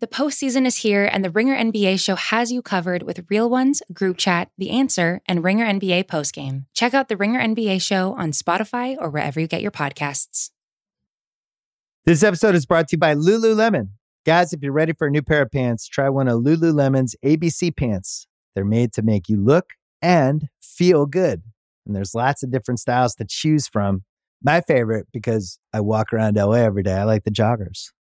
The postseason is here, and the Ringer NBA show has you covered with real ones, group chat, The Answer, and Ringer NBA postgame. Check out the Ringer NBA show on Spotify or wherever you get your podcasts. This episode is brought to you by Lululemon. Guys, if you're ready for a new pair of pants, try one of Lululemon's ABC pants. They're made to make you look and feel good. And there's lots of different styles to choose from. My favorite, because I walk around LA every day, I like the joggers.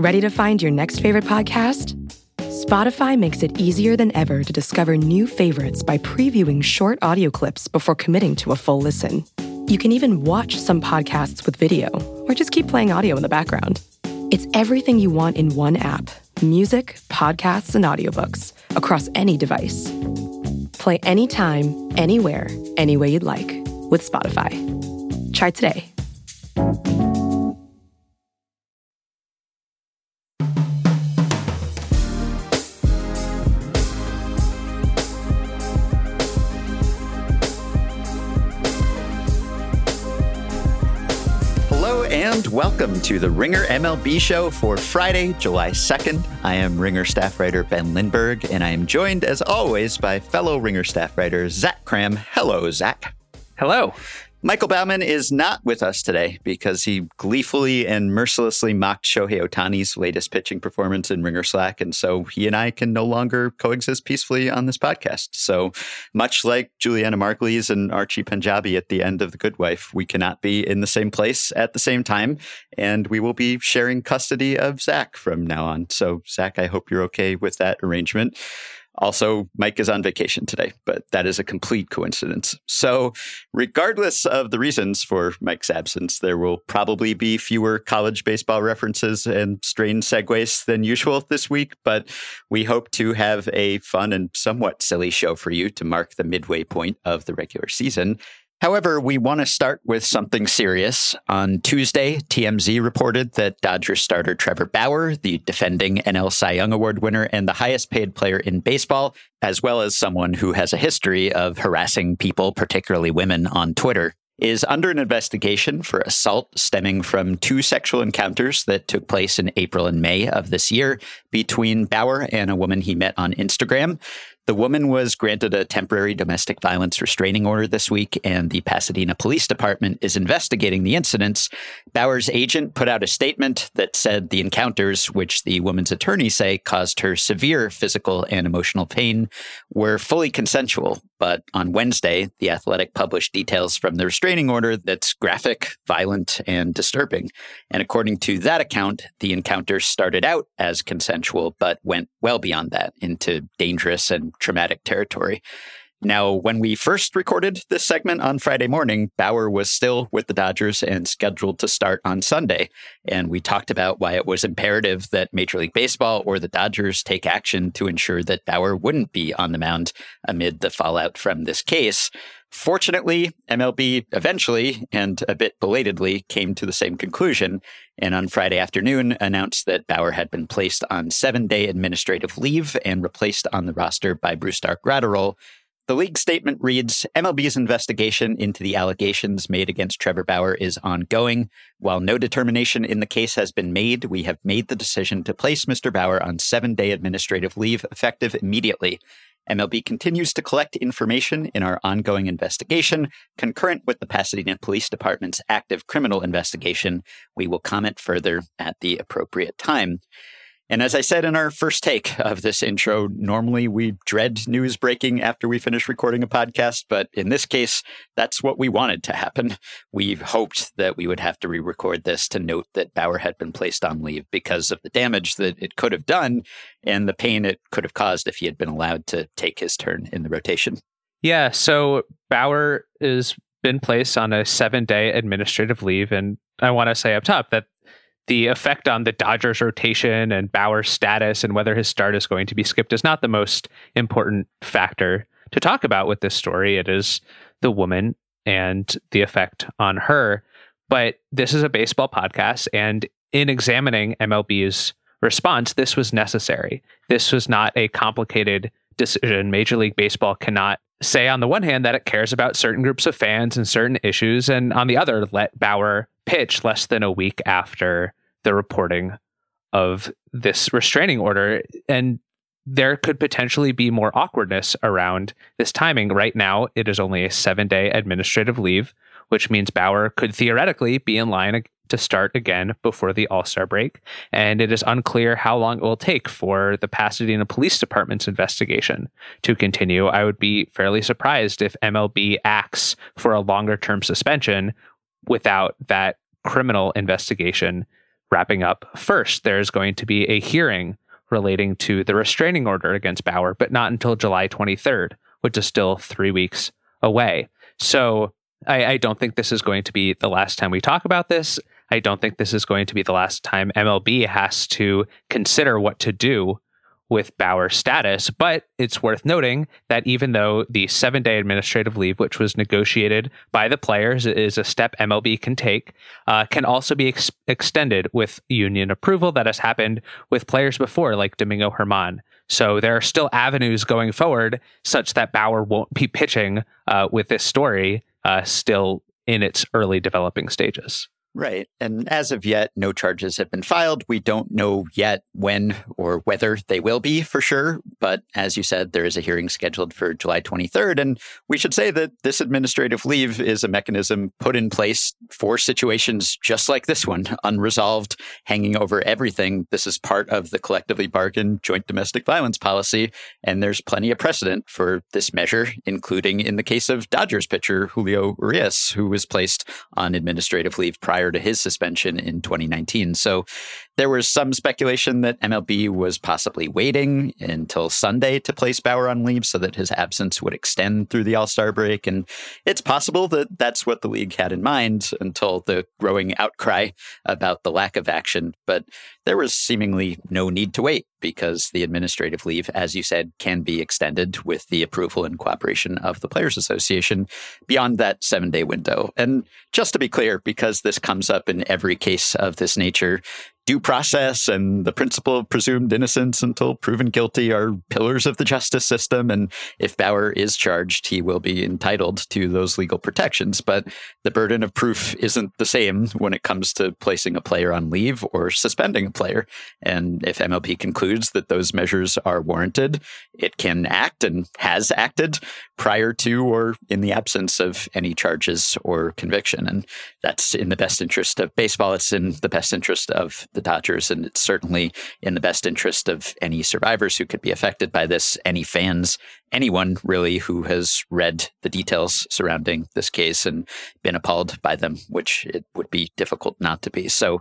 Ready to find your next favorite podcast? Spotify makes it easier than ever to discover new favorites by previewing short audio clips before committing to a full listen. You can even watch some podcasts with video or just keep playing audio in the background. It's everything you want in one app music, podcasts, and audiobooks across any device. Play anytime, anywhere, any way you'd like with Spotify. Try today. And welcome to the Ringer MLB show for Friday, July 2nd. I am Ringer staff writer Ben Lindbergh, and I am joined, as always, by fellow Ringer staff writer Zach Kram. Hello, Zach. Hello. Michael Baumann is not with us today because he gleefully and mercilessly mocked Shohei Ohtani's latest pitching performance in Ringer Slack. And so he and I can no longer coexist peacefully on this podcast. So much like Julianna Margulies and Archie Panjabi at the end of The Good Wife, we cannot be in the same place at the same time. And we will be sharing custody of Zach from now on. So, Zach, I hope you're okay with that arrangement. Also, Mike is on vacation today, but that is a complete coincidence. So, regardless of the reasons for Mike's absence, there will probably be fewer college baseball references and strange segues than usual this week. But we hope to have a fun and somewhat silly show for you to mark the midway point of the regular season. However, we want to start with something serious. On Tuesday, TMZ reported that Dodgers starter Trevor Bauer, the defending NL Cy Young Award winner and the highest paid player in baseball, as well as someone who has a history of harassing people, particularly women, on Twitter, is under an investigation for assault stemming from two sexual encounters that took place in April and May of this year between Bauer and a woman he met on Instagram. The woman was granted a temporary domestic violence restraining order this week, and the Pasadena Police Department is investigating the incidents. Bauer's agent put out a statement that said the encounters, which the woman's attorney say caused her severe physical and emotional pain, were fully consensual. But on Wednesday, The Athletic published details from the restraining order that's graphic, violent, and disturbing. And according to that account, the encounter started out as consensual, but went well beyond that into dangerous and traumatic territory. Now, when we first recorded this segment on Friday morning, Bauer was still with the Dodgers and scheduled to start on Sunday. And we talked about why it was imperative that Major League Baseball or the Dodgers take action to ensure that Bauer wouldn't be on the mound amid the fallout from this case. Fortunately, MLB eventually and a bit belatedly came to the same conclusion, and on Friday afternoon announced that Bauer had been placed on seven day administrative leave and replaced on the roster by Brusdar Graterol. The league statement reads MLB's investigation into the allegations made against Trevor Bauer is ongoing. While no determination in the case has been made, we have made the decision to place Mr. Bauer on seven day administrative leave effective immediately. MLB continues to collect information in our ongoing investigation. Concurrent with the Pasadena Police Department's active criminal investigation, we will comment further at the appropriate time. And as I said in our first take of this intro, normally we dread news breaking after we finish recording a podcast, but in this case, that's what we wanted to happen. We hoped that we would have to re record this to note that Bauer had been placed on leave because of the damage that it could have done and the pain it could have caused if he had been allowed to take his turn in the rotation. Yeah, so Bauer has been placed on a seven day administrative leave. And I want to say up top that the effect on the Dodgers rotation and Bauer's status and whether his start is going to be skipped is not the most important factor to talk about with this story. It is the woman and the effect on her. But this is a baseball podcast. And in examining MLB's response, this was necessary. This was not a complicated decision. Major League Baseball cannot say, on the one hand, that it cares about certain groups of fans and certain issues, and on the other, let Bauer pitch less than a week after the reporting of this restraining order. And there could potentially be more awkwardness around this timing. Right now, it is only a seven day administrative leave, which means Bauer could theoretically be in line to start again before the All Star break. And it is unclear how long it will take for the Pasadena Police Department's investigation to continue. I would be fairly surprised if MLB acts for a longer term suspension without that criminal investigation wrapping up first. There's going to be a hearing relating to the restraining order against Bauer, but not until July 23rd, which is still three weeks away. So I, I, don't think this is going to be the last time we talk about this. I don't think this is going to be the last time MLB has to consider what to do with Bauer's status. But it's worth noting that even though the seven day administrative leave, which was negotiated by the players, is a step MLB can take, uh, can also be ex- extended with union approval. That has happened with players before, like Domingo German. So there are still avenues going forward such that Bauer won't be pitching uh, with this story uh, still in its early developing stages. Right. And as of yet, no charges have been filed. We don't know yet when or whether they will be for sure. But as you said, there is a hearing scheduled for July 23rd. And we should say that this administrative leave is a mechanism put in place for situations just like this one, unresolved, hanging over everything. This is part of the collectively bargained joint domestic violence policy. And there's plenty of precedent for this measure, including in the case of Dodgers pitcher Julio Urias, who was placed on administrative leave prior prior to his suspension in 2019. So there was some speculation that MLB was possibly waiting until Sunday to place Bauer on leave so that his absence would extend through the All Star break. And it's possible that that's what the league had in mind until the growing outcry about the lack of action. But there was seemingly no need to wait because the administrative leave, as you said, can be extended with the approval and cooperation of the Players Association beyond that seven day window. And just to be clear, because this comes up in every case of this nature, due process and the principle of presumed innocence until proven guilty are pillars of the justice system. And if Bauer is charged, he will be entitled to those legal protections. But the burden of proof isn't the same when it comes to placing a player on leave or suspending a player. And if MLB concludes that those measures are warranted, it can act and has acted prior to or in the absence of any charges or conviction. And that's in the best interest of baseball. It's in the best interest of the Dodgers, and it's certainly in the best interest of any survivors who could be affected by this, any fans, anyone really who has read the details surrounding this case and been appalled by them, which it would be difficult not to be. So,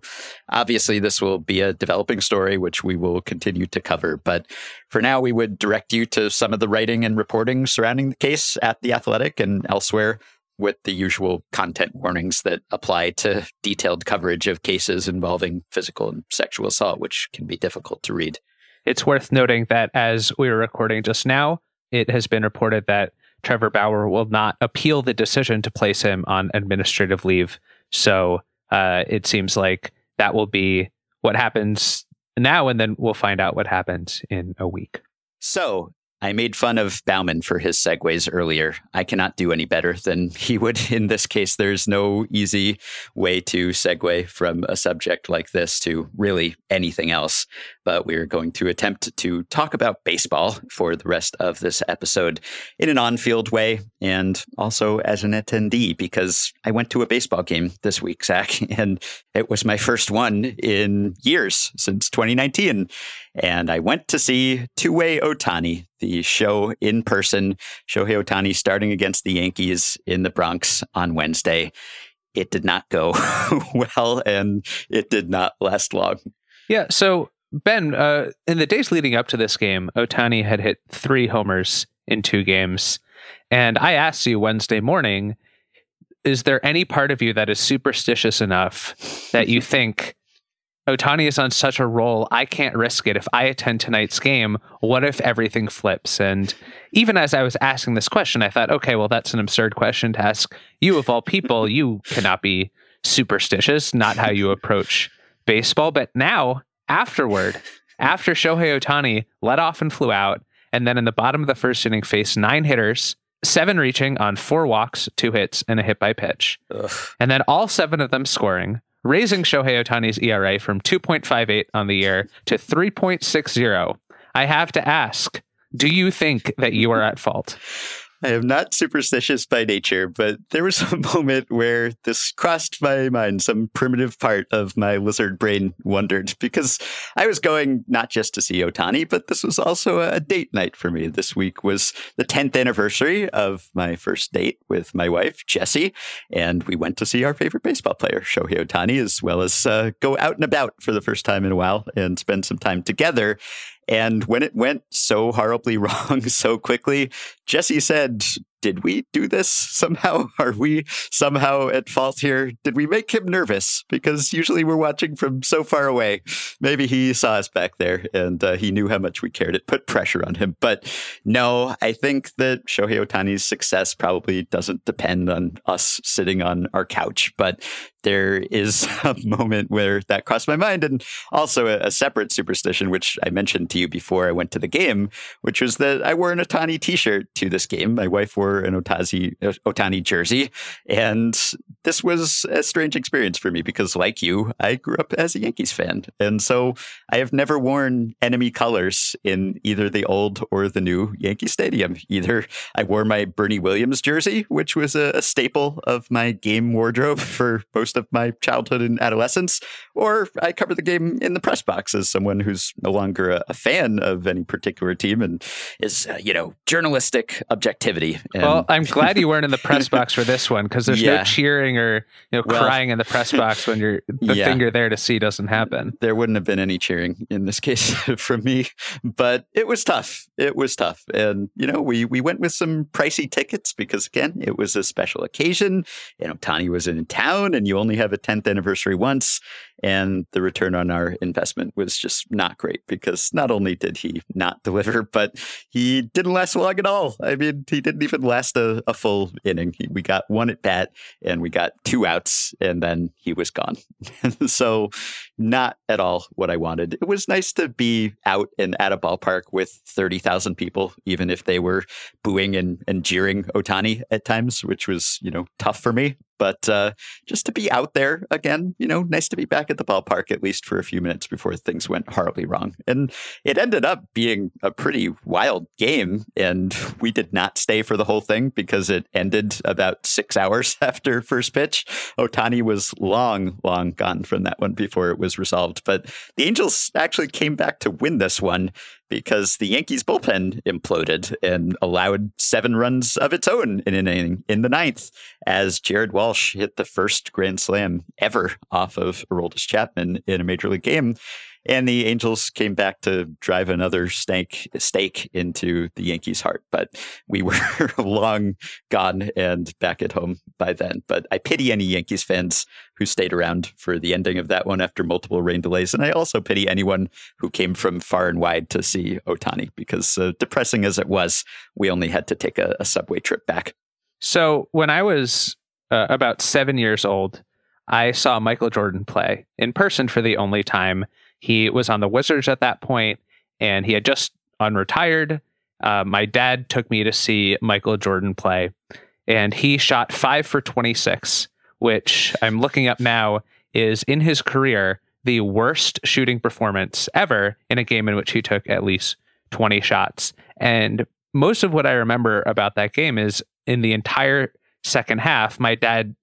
obviously, this will be a developing story, which we will continue to cover. But for now, we would direct you to some of the writing and reporting surrounding the case at The Athletic and elsewhere with the usual content warnings that apply to detailed coverage of cases involving physical and sexual assault, which can be difficult to read. It's worth noting that as we were recording just now, it has been reported that Trevor Bauer will not appeal the decision to place him on administrative leave. So uh, it seems like that will be what happens now, and then we'll find out what happens in a week. So, I made fun of Baumann for his segues earlier. I cannot do any better than he would in this case. There's no easy way to segue from a subject like this to really anything else. But we're going to attempt to talk about baseball for the rest of this episode in an on field way and also as an attendee because I went to a baseball game this week, Zach, and it was my first one in years since 2019. And I went to see Two Way Ohtani, the show in person, Shohei Ohtani starting against the Yankees in the Bronx on Wednesday. It did not go well and it did not last long. Yeah. So, Ben, uh, in the days leading up to this game, Ohtani had hit three homers in two games. And I asked you Wednesday morning, is there any part of you that is superstitious enough that you think Ohtani is on such a roll. I can't risk it. If I attend tonight's game, what if everything flips? And even as I was asking this question, I thought, okay, well, that's an absurd question to ask you of all people. You cannot be superstitious, not how you approach baseball. But now, afterward, after Shohei Ohtani led off and flew out, and then in the bottom of the first inning faced nine hitters, seven reaching on four walks, two hits, and a hit by pitch. Ugh. And then all seven of them scoring raising Shohei Ohtani's ERA from 2.58 on the year to 3.60. I have to ask, do you think that you are at fault? I am not superstitious by nature, but there was a moment where this crossed my mind. Some primitive part of my lizard brain wondered because I was going not just to see Ohtani, but this was also a date night for me. This week was the 10th anniversary of my first date with my wife, Jessie, and we went to see our favorite baseball player, Shohei Ohtani, as well as uh, go out and about for the first time in a while and spend some time together. And when it went so horribly wrong so quickly, Jesse said, did we do this somehow? Are we somehow at fault here? Did we make him nervous? Because usually we're watching from so far away. Maybe he saw us back there and uh, he knew how much we cared. It put pressure on him. But no, I think that Shohei Ohtani's success probably doesn't depend on us sitting on our couch. But there is a moment where that crossed my mind. And also a, a separate superstition, which I mentioned to you before I went to the game, which was that I wore an Ohtani t shirt to this game. My wife wore wore an Otazi, Ohtani jersey. And this was a strange experience for me because, like you, I grew up as a Yankees fan. And so I have never worn enemy colors in either the old or the new Yankee Stadium. Either I wore my Bernie Williams jersey, which was a, a staple of my game wardrobe for most of my childhood and adolescence, or I covered the game in the press box as someone who's no longer a, a fan of any particular team and is, uh, you know, journalistic objectivity and well, I'm glad you weren't in the press box for this one because there's yeah. no cheering or you know well, crying in the press box when you're the yeah. you're there to see doesn't happen. There wouldn't have been any cheering in this case from me, but it was tough. It was tough, and you know we we went with some pricey tickets because again it was a special occasion. You know, Tani was in town, and you only have a 10th anniversary once. And the return on our investment was just not great because not only did he not deliver, but he didn't last long at all. I mean, he didn't even last a, a full inning. We got one at bat and we got two outs, and then he was gone. so, not at all what I wanted. It was nice to be out and at a ballpark with 30,000 people, even if they were booing and, and jeering Ohtani at times, which was, you know, tough for me. But uh, just to be out there again, you know, nice to be back at the ballpark at least for a few minutes before things went horribly wrong. And it ended up being a pretty wild game. And we did not stay for the whole thing because it ended about six hours after first pitch. Ohtani was long, long gone from that one before it was resolved. But the Angels actually came back to win this one because the Yankees bullpen imploded and allowed seven runs of its own in an inning in the ninth as Jared Walsh hit the first grand slam ever off of Aroldis Chapman in a major league game. And the Angels came back to drive another stake stake into the Yankees' heart. But we were long gone and back at home by then. But I pity any Yankees fans who stayed around for the ending of that one after multiple rain delays. And I also pity anyone who came from far and wide to see Ohtani because, uh, depressing as it was, we only had to take a, a subway trip back. So when I was uh, about seven years old, I saw Michael Jordan play in person for the only time he was on the Wizards at that point, and he had just unretired. Uh, my dad took me to see Michael Jordan play, and he shot five for 26, which I'm looking up now is in his career the worst shooting performance ever in a game in which he took at least 20 shots. And most of what I remember about that game is in the entire second half, my dad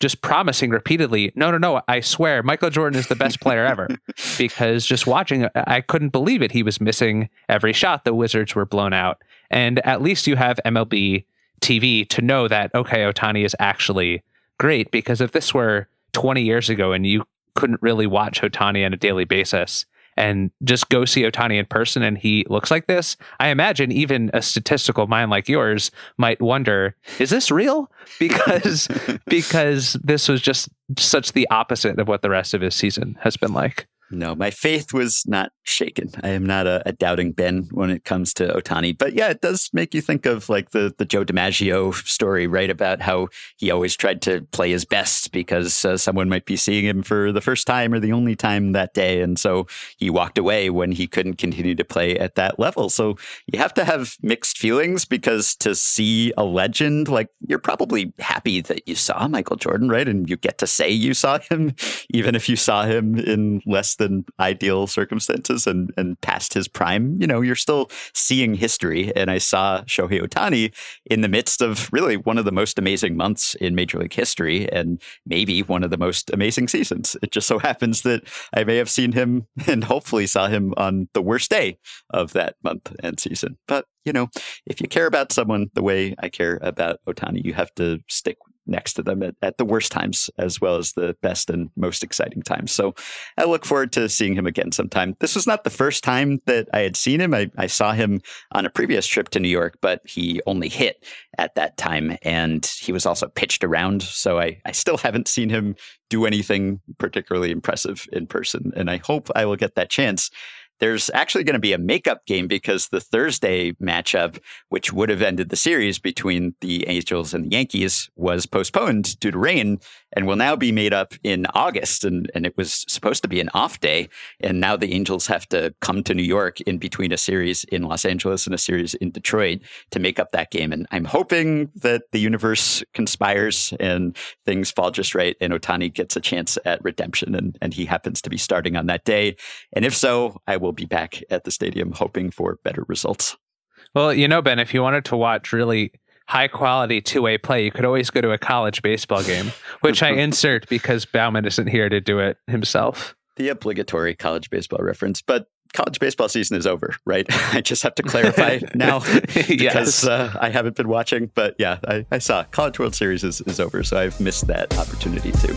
just promising repeatedly, no, no, no, I swear, Michael Jordan is the best player ever. because just watching, I couldn't believe it. He was missing every shot. The Wizards were blown out. And at least you have MLB TV to know that, okay, Ohtani is actually great. Because if this were 20 years ago and you couldn't really watch Ohtani on a daily basis, and just go see Ohtani in person and he looks like this, I imagine even a statistical mind like yours might wonder, is this real? Because because this was just such the opposite of what the rest of his season has been like. No, my faith was not shaken. I am not a, a, doubting Ben when it comes to Ohtani. But yeah, it does make you think of like the, the Joe DiMaggio story, right? About how he always tried to play his best because uh, someone might be seeing him for the first time or the only time that day. And so he walked away when he couldn't continue to play at that level. So you have to have mixed feelings because to see a legend, like you're probably happy that you saw Michael Jordan, right? And you get to say you saw him, even if you saw him in less than ideal circumstances and, and past his prime, you know, you're still seeing history. And I saw Shohei Ohtani in the midst of really one of the most amazing months in Major League history and maybe one of the most amazing seasons. It just so happens that I may have seen him and hopefully saw him on the worst day of that month and season. But you know, if you care about someone the way I care about Ohtani, you have to stick next to them at, at, the worst times as well as the best and most exciting times. So I look forward to seeing him again sometime. This was not the first time that I had seen him. I, I saw him on a previous trip to New York, but he only hit at that time and he was also pitched around. So I, I still haven't seen him do anything particularly impressive in person. And I hope I will get that chance there's actually going to be a makeup game because the Thursday matchup, which would have ended the series between the Angels and the Yankees, was postponed due to rain and will now be made up in August. And, and it was supposed to be an off day. And now the Angels have to come to New York in between a series in Los Angeles and a series in Detroit to make up that game. And I'm hoping that the universe conspires and things fall just right and Ohtani gets a chance at redemption and, and he happens to be starting on that day. And if so, I will will be back at the stadium hoping for better results. Well, you know, Ben, if you wanted to watch really high quality two way play, you could always go to a college baseball game, which I insert because Baumann isn't here to do it himself. The obligatory college baseball reference, but college baseball season is over, right? I just have to clarify now because yes. uh, I haven't been watching. But yeah, I, I saw College World Series is, is over, so I've missed that opportunity too.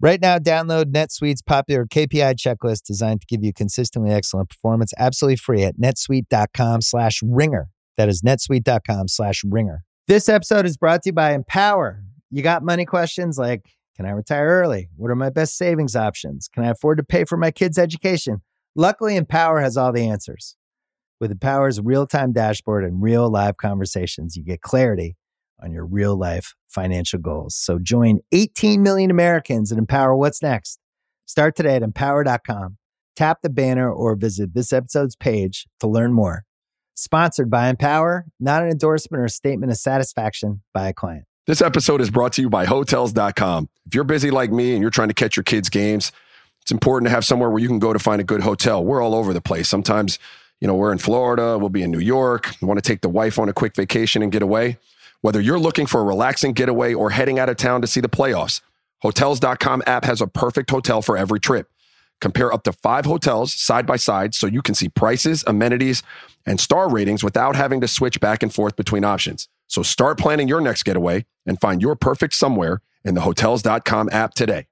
Right now, download NetSuite's popular KPI checklist designed to give you consistently excellent performance absolutely free at netsuite.com slash ringer. That is netsuite.com slash ringer. This episode is brought to you by Empower. You got money questions like, can I retire early? What are my best savings options? Can I afford to pay for my kids' education? Luckily, Empower has all the answers. With Empower's real time dashboard and real live conversations, you get clarity on your real life financial goals. So join 18 million Americans and empower what's next. Start today at empower.com. Tap the banner or visit this episode's page to learn more. Sponsored by Empower, not an endorsement or a statement of satisfaction by a client. This episode is brought to you by Hotels.com. If you're busy like me and you're trying to catch your kids' games, it's important to have somewhere where you can go to find a good hotel. We're all over the place. Sometimes, you know, we're in Florida, we'll be in New York, we want to take the wife on a quick vacation and get away. Whether you're looking for a relaxing getaway or heading out of town to see the playoffs, Hotels.com app has a perfect hotel for every trip. Compare up to five hotels side by side so you can see prices, amenities, and star ratings without having to switch back and forth between options. So start planning your next getaway and find your perfect somewhere in the Hotels.com app today.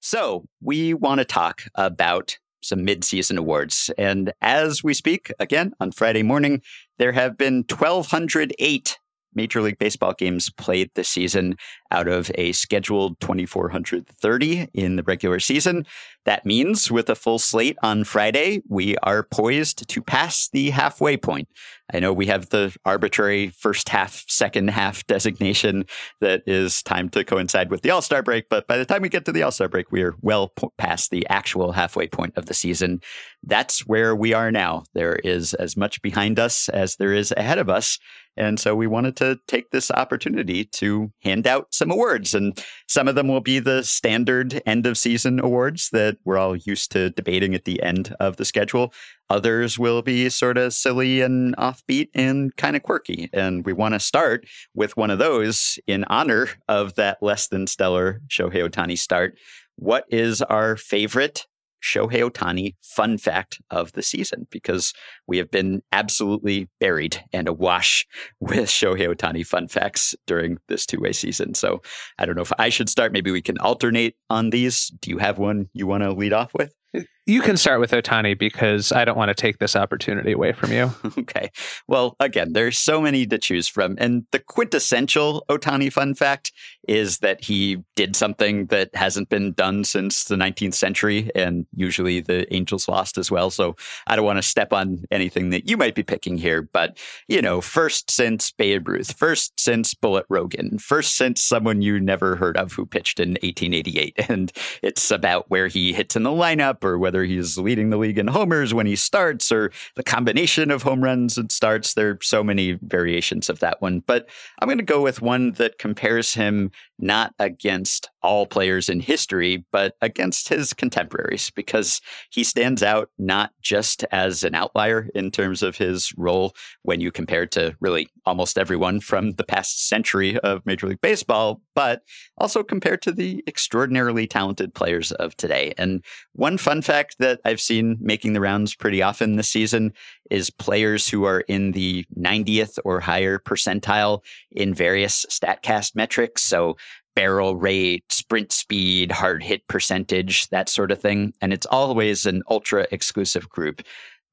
So, we want to talk about some mid-season awards. And as we speak, again on Friday morning, there have been 1,208 Major League Baseball games played this season out of a scheduled 2,430 in the regular season. That means with a full slate on Friday, we are poised to pass the halfway point I know we have the arbitrary first half, second half designation that is timed to coincide with the All Star break, but by the time we get to the All Star break, we are well past the actual halfway point of the season. That's where we are now. There is as much behind us as there is ahead of us. And so we wanted to take this opportunity to hand out some awards. And some of them will be the standard end of season awards that we're all used to debating at the end of the schedule. Others will be sort of silly and offbeat and kind of quirky. And we want to start with one of those in honor of that less than stellar Shohei Ohtani start. What is our favorite Shohei Ohtani fun fact of the season because we have been absolutely buried and awash with Shohei Ohtani fun facts during this two way season. So I don't know if I should start. Maybe we can alternate on these. Do you have one you want to lead off with? You can start with Ohtani because I don't want to take this opportunity away from you. okay. Well, again, there's so many to choose from. And the quintessential Ohtani fun fact is that he did something that hasn't been done since the 19th century. And usually the Angels lost as well. So I don't want to step on anything that you might be picking here. But, you know, first since Babe Ruth, first since Bullet Rogan, first since someone you never heard of who pitched in 1888. And it's about where he hits in the lineup or whether he's leading the league in homers when he starts or the combination of home runs and starts. There are so many variations of that one. But I'm going to go with one that compares him not against all players in history, but against his contemporaries, because he stands out not just as an outlier in terms of his role when you compare to really almost everyone from the past century of Major League Baseball, but also compared to the extraordinarily talented players of today. And one fun fact that I've seen making the rounds pretty often this season is players who are in the 90th or higher percentile in various StatCast metrics. So barrel rate, sprint speed, hard hit percentage, that sort of thing. And it's always an ultra exclusive group.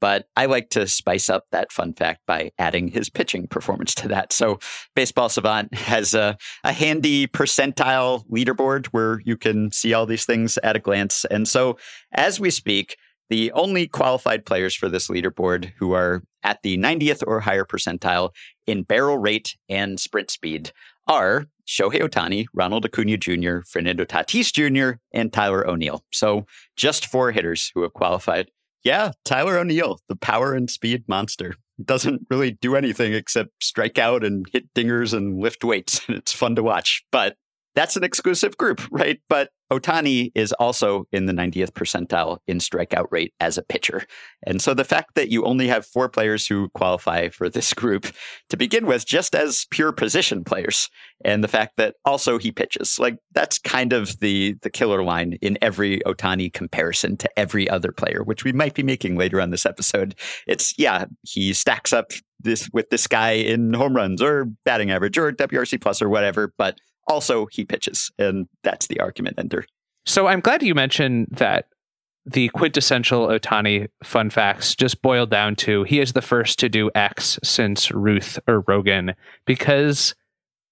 But I like to spice up that fun fact by adding his pitching performance to that. So Baseball Savant has a, a handy percentile leaderboard where you can see all these things at a glance. And so as we speak, the only qualified players for this leaderboard who are at the 90th or higher percentile in barrel rate and sprint speed are Shohei Ohtani, Ronald Acuna Jr., Fernando Tatis Jr., and Tyler O'Neill. So just four hitters who have qualified. Yeah, Tyler O'Neill, the power and speed monster. Doesn't really do anything except strike out and hit dingers and lift weights. It's fun to watch. But that's an exclusive group, right? But Ohtani is also in the 90th percentile in strikeout rate as a pitcher. And so the fact that you only have four players who qualify for this group to begin with, just as pure position players, and the fact that also he pitches, like that's kind of the the killer line in every Ohtani comparison to every other player, which we might be making later on this episode. It's yeah, he stacks up this with this guy in home runs or batting average or WRC plus or whatever, but also he pitches, and that's the argument ender. So I'm glad you mentioned that the quintessential Ohtani fun facts just boiled down to he is the first to do X since Ruth or Rogan because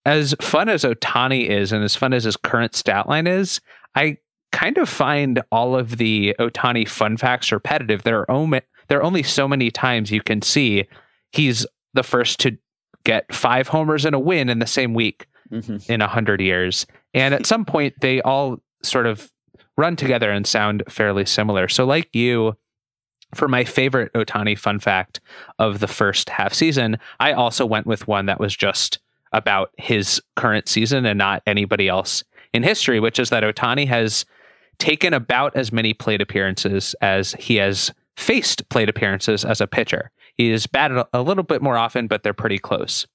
as fun as Ohtani is and as fun as his current stat line is, I kind of find all of the Ohtani fun facts repetitive. There are only there are only so many times you can see he's the first to get five homers and a win in the same week mm-hmm. in a hundred years. And at some point, they all sort of run together and sound fairly similar. So, like you, for my favorite Ohtani fun fact of the first half season, I also went with one that was just about his current season and not anybody else in history, which is that Ohtani has taken about as many plate appearances as he has faced plate appearances as a pitcher. He is batted a little bit more often, but they're pretty close.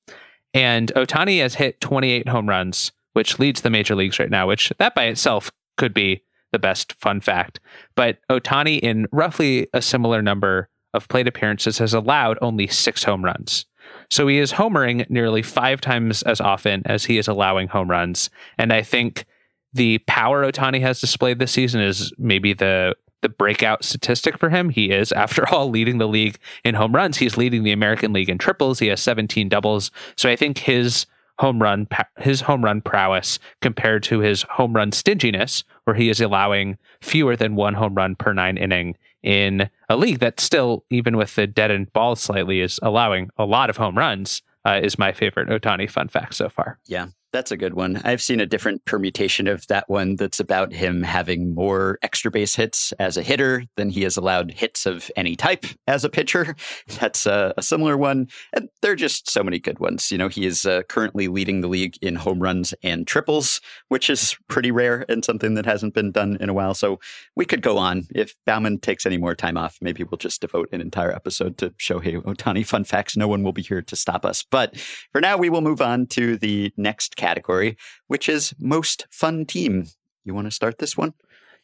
And Ohtani has hit 28 home runs, which leads the major leagues right now, which that by itself could be the best fun fact. But Ohtani, in roughly a similar number of plate appearances, has allowed only six home runs. So he is homering nearly five times as often as he is allowing home runs. And I think the power Ohtani has displayed this season is maybe the the breakout statistic for him. He is, after all, leading the league in home runs. He's leading the American League in triples. He has 17 doubles. So I think his home run his home run prowess compared to his home run stinginess, where he is allowing fewer than one home run per nine inning in a league that still, even with the dead end ball slightly, is allowing a lot of home runs, uh, is my favorite Ohtani fun fact so far. Yeah, that's a good one. I've seen a different permutation of that one that's about him having more extra base hits as a hitter than he has allowed hits of any type as a pitcher. That's a, a similar one. And there are just so many good ones. You know, he is uh, currently leading the league in home runs and triples, which is pretty rare and something that hasn't been done in a while. So we could go on. If Baumann takes any more time off, maybe we'll just devote an entire episode to Shohei Ohtani fun facts. No one will be here to stop us. But for now, we will move on to the next category, which is most fun team. You want to start this one?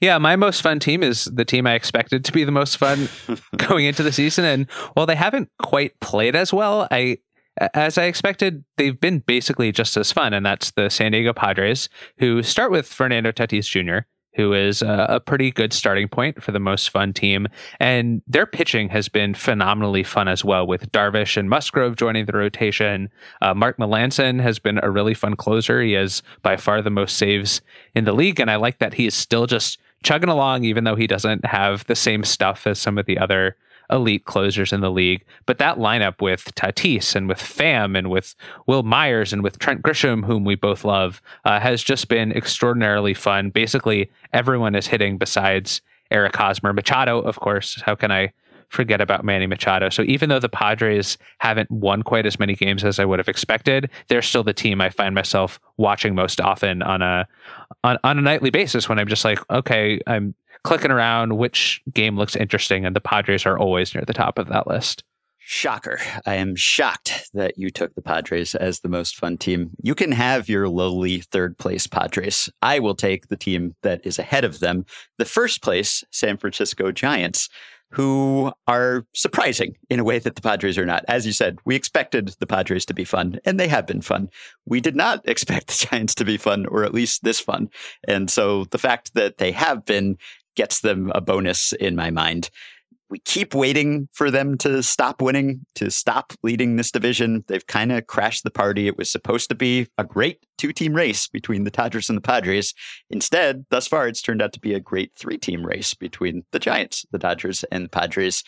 Yeah, my most fun team is the team I expected to be the most fun going into the season. And while they haven't quite played as well, I as I expected, they've been basically just as fun, and that's the San Diego Padres, who start with Fernando Tatis Jr., who is a, pretty good starting point for the most fun team. And their pitching has been phenomenally fun as well, with Darvish and Musgrove joining the rotation. Uh, Mark Melancon has been a really fun closer. He has by far the most saves in the league. And I like that he is still just chugging along, even though he doesn't have the same stuff as some of the other elite closers in the league. But that lineup with Tatis and with Pham and with Wil Myers and with Trent Grisham, whom we both love, uh, has just been extraordinarily fun. Basically, everyone is hitting besides Eric Hosmer. Machado, of course. How can I forget about Manny Machado? So even though the Padres haven't won quite as many games as I would have expected, they're still the team I find myself watching most often on a on, on a nightly basis when I'm just like, okay, I'm clicking around which game looks interesting, and the Padres are always near the top of that list. Shocker. I am shocked that you took the Padres as the most fun team. You can have your lowly third place Padres. I will take the team that is ahead of them, the first place San Francisco Giants, who are surprising in a way that the Padres are not. As you said, we expected the Padres to be fun, and they have been fun. We did not expect the Giants to be fun, or at least this fun. And so the fact that they have been gets them a bonus in my mind. We keep waiting for them to stop winning, to stop leading this division. They've kind of crashed the party. It was supposed to be a great two team race between the Dodgers and the Padres. Instead, thus far, it's turned out to be a great three team race between the Giants, the Dodgers, and the Padres.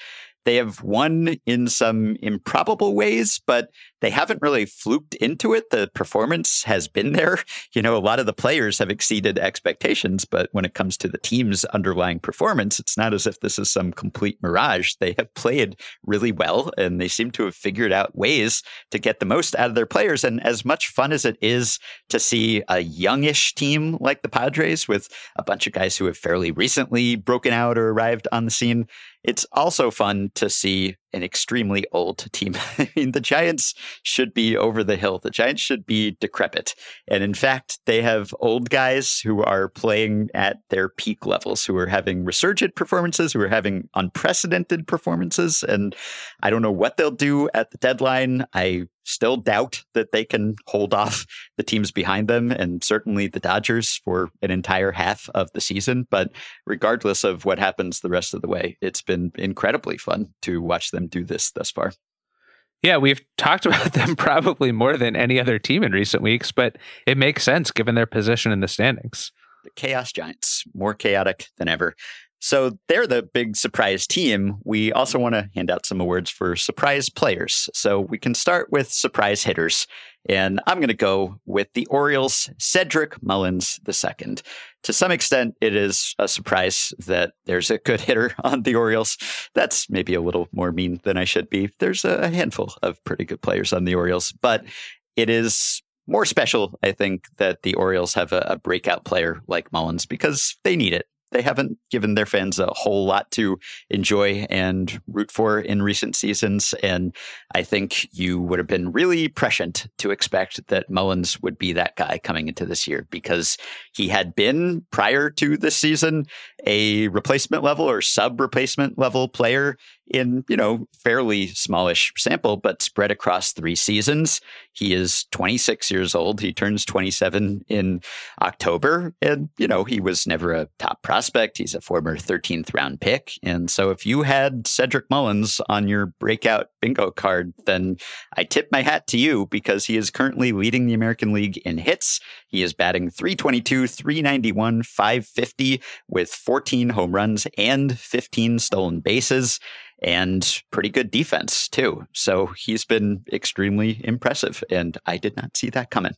They have won in some improbable ways, but they haven't really fluked into it. The performance has been there. You know, a lot of the players have exceeded expectations, but when it comes to the team's underlying performance, it's not as if this is some complete mirage. They have played really well and they seem to have figured out ways to get the most out of their players. And as much fun as it is to see a youngish team like the Padres with a bunch of guys who have fairly recently broken out or arrived on the scene, it's also fun to see an extremely old team. I mean, the Giants should be over the hill. The Giants should be decrepit. And in fact, they have old guys who are playing at their peak levels, who are having resurgent performances, who are having unprecedented performances. And I don't know what they'll do at the deadline. I still doubt that they can hold off the teams behind them and certainly the Dodgers for an entire half of the season. But regardless of what happens the rest of the way, it's been incredibly fun to watch them do this thus far. Yeah, we've talked about them probably more than any other team in recent weeks, but it makes sense given their position in the standings. The Chaos Giants, more chaotic than ever. So they're the big surprise team. We also want to hand out some awards for surprise players. So we can start with surprise hitters. And I'm going to go with the Orioles' Cedric Mullins II. To some extent, it is a surprise that there's a good hitter on the Orioles. That's maybe a little more mean than I should be. There's a handful of pretty good players on the Orioles, but it is more special, I think, that the Orioles have a, a breakout player like Mullins because they need it they haven't given their fans a whole lot to enjoy and root for in recent seasons. And I think you would have been really prescient to expect that Mullins would be that guy coming into this year because he had been prior to this season a replacement level or sub replacement level player in, you know, fairly smallish sample, but spread across three seasons. He is 26 years old. He turns 27 in October. And, you know, he was never a top prospect. He's a former 13th round pick. And so if you had Cedric Mullins on your breakout bingo card, then I tip my hat to you because he is currently leading the American League in hits. He is batting 322, 391, 550 with 14 home runs and 15 stolen bases and pretty good defense too. So he's been extremely impressive, and I did not see that coming.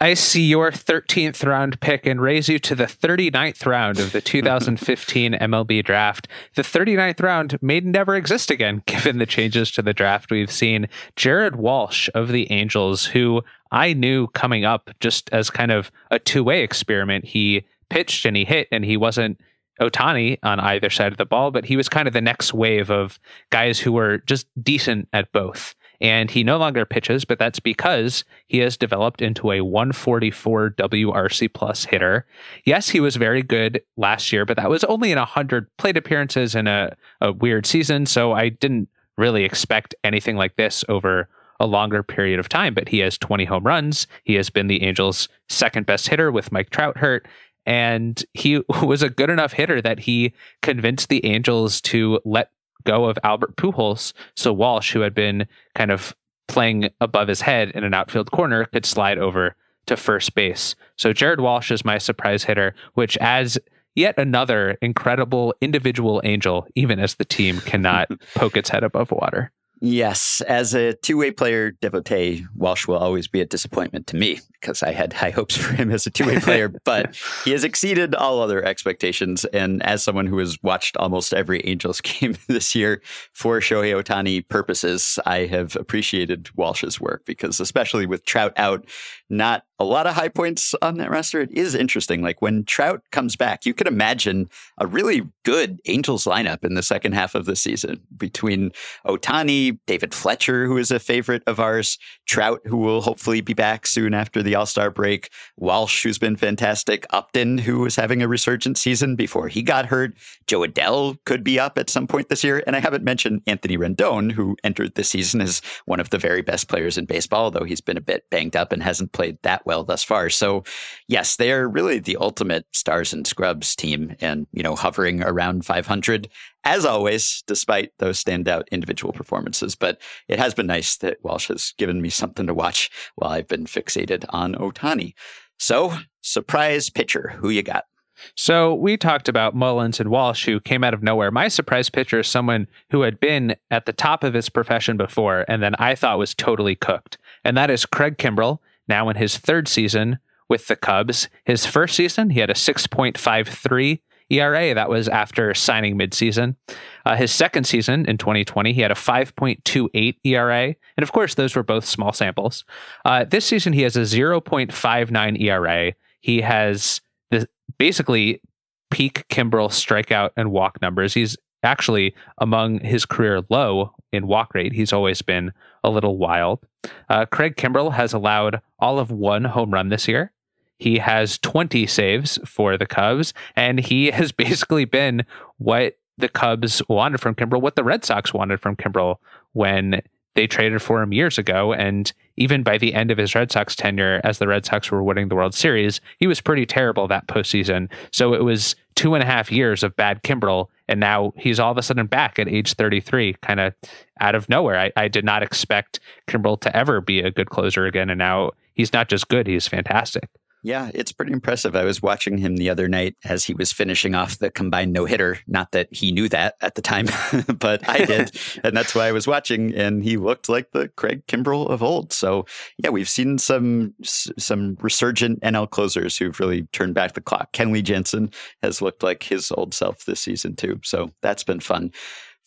I see your 13th round pick and raise you to the 39th round of the 2015 MLB draft. The 39th round may never exist again, given the changes to the draft we've seen. Jared Walsh of the Angels, who I knew coming up just as kind of a two way experiment. He pitched and he hit, and he wasn't Ohtani on either side of the ball, but he was kind of the next wave of guys who were just decent at both. And he no longer pitches, but that's because he has developed into a 144 WRC plus hitter. Yes, he was very good last year, but that was only in 100 plate appearances in a, a weird season. So I didn't really expect anything like this over a longer period of time, but he has 20 home runs. He has been the Angels' second best hitter with Mike Trout hurt. And he was a good enough hitter that he convinced the Angels to let go of Albert Pujols. So Walsh, who had been kind of playing above his head in an outfield corner, could slide over to first base. So Jared Walsh is my surprise hitter, which adds yet another incredible individual angel, even as the team cannot poke its head above water. Yes, as a two-way player devotee, Walsh will always be a disappointment to me because I had high hopes for him as a two-way player, but he has exceeded all other expectations. And as someone who has watched almost every Angels game this year for Shohei Ohtani purposes, I have appreciated Walsh's work because especially with Trout out, not a lot of high points on that roster. It is interesting. Like when Trout comes back, you could imagine a really good Angels lineup in the second half of the season between Ohtani, David Fletcher, who is a favorite of ours, Trout, who will hopefully be back soon after the All Star break, Walsh, who's been fantastic, Upton, who was having a resurgent season before he got hurt, Jo Adell could be up at some point this year. And I haven't mentioned Anthony Rendon, who entered the season as one of the very best players in baseball, although he's been a bit banged up and hasn't played that well thus far. So, yes, they're really the ultimate stars and scrubs team and, you know, hovering around 500 as always, despite those standout individual performances. But it has been nice that Walsh has given me something to watch while I've been fixated on Ohtani. So, surprise pitcher, who you got? So we talked about Mullins and Walsh, who came out of nowhere. My surprise pitcher is someone who had been at the top of his profession before, and then I thought was totally cooked. And that is Craig Kimbrel, now in his third season with the Cubs. His first season, he had a 6.53 ERA. That was after signing midseason. Uh, his second season in 2020, he had a 5.28 ERA. And of course, those were both small samples. Uh, this season, he has a 0.59 ERA. He has the, basically peak Kimbrel strikeout and walk numbers. He's actually among his career low in walk rate. He's always been a little wild. Uh, Craig Kimbrel has allowed all of one home run this year. He has 20 saves for the Cubs, and he has basically been what the Cubs wanted from Kimbrel, what the Red Sox wanted from Kimbrel when they traded for him years ago. And even by the end of his Red Sox tenure, as the Red Sox were winning the World Series, he was pretty terrible that postseason. So it was two and a half years of bad Kimbrel. And now he's all of a sudden back at age 33, kind of out of nowhere. I, I did not expect Kimbrel to ever be a good closer again. And now he's not just good, he's fantastic. Yeah, it's pretty impressive. I was watching him the other night as he was finishing off the combined no hitter. Not that he knew that at the time, but I did. and that's why I was watching. And he looked like the Craig Kimbrel of old. So, yeah, we've seen some some resurgent NL closers who've really turned back the clock. Kenley Jansen has looked like his old self this season, too. So that's been fun.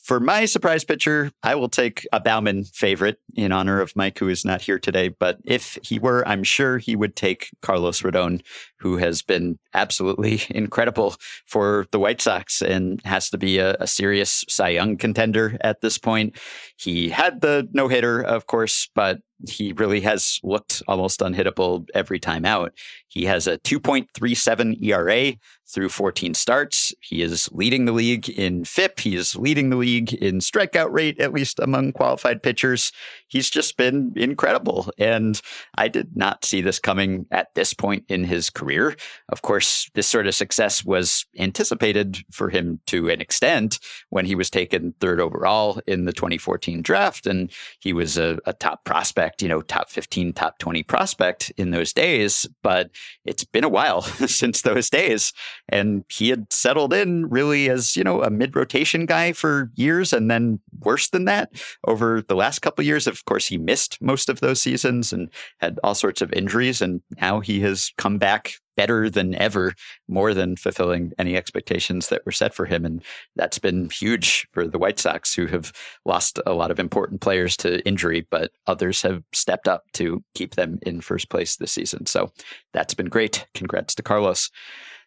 For my surprise pitcher, I will take a Baumann favorite in honor of Mike, who is not here today. But if he were, I'm sure he would take Carlos Rodon, who has been absolutely incredible for the White Sox and has to be a, a serious Cy Young contender at this point. He had the no hitter, of course, but he really has looked almost unhittable every time out. He has a 2.37 ERA through 14 starts. He is leading the league in FIP. He is leading the league in strikeout rate, at least among qualified pitchers. He's just been incredible. And I did not see this coming at this point in his career. Of course, this sort of success was anticipated for him to an extent when he was taken third overall in the 2014 draft. And he was a, a top prospect, you know, top 15, top 20 prospect in those days. But it's been a while since those days. And he had settled in really as, you know, a mid rotation guy for years. And then worse than that, over the last couple years, of course, he missed most of those seasons and had all sorts of injuries. And now he has come back better than ever, more than fulfilling any expectations that were set for him. And that's been huge for the White Sox, who have lost a lot of important players to injury, but others have stepped up to keep them in first place this season. So that's been great. Congrats to Carlos.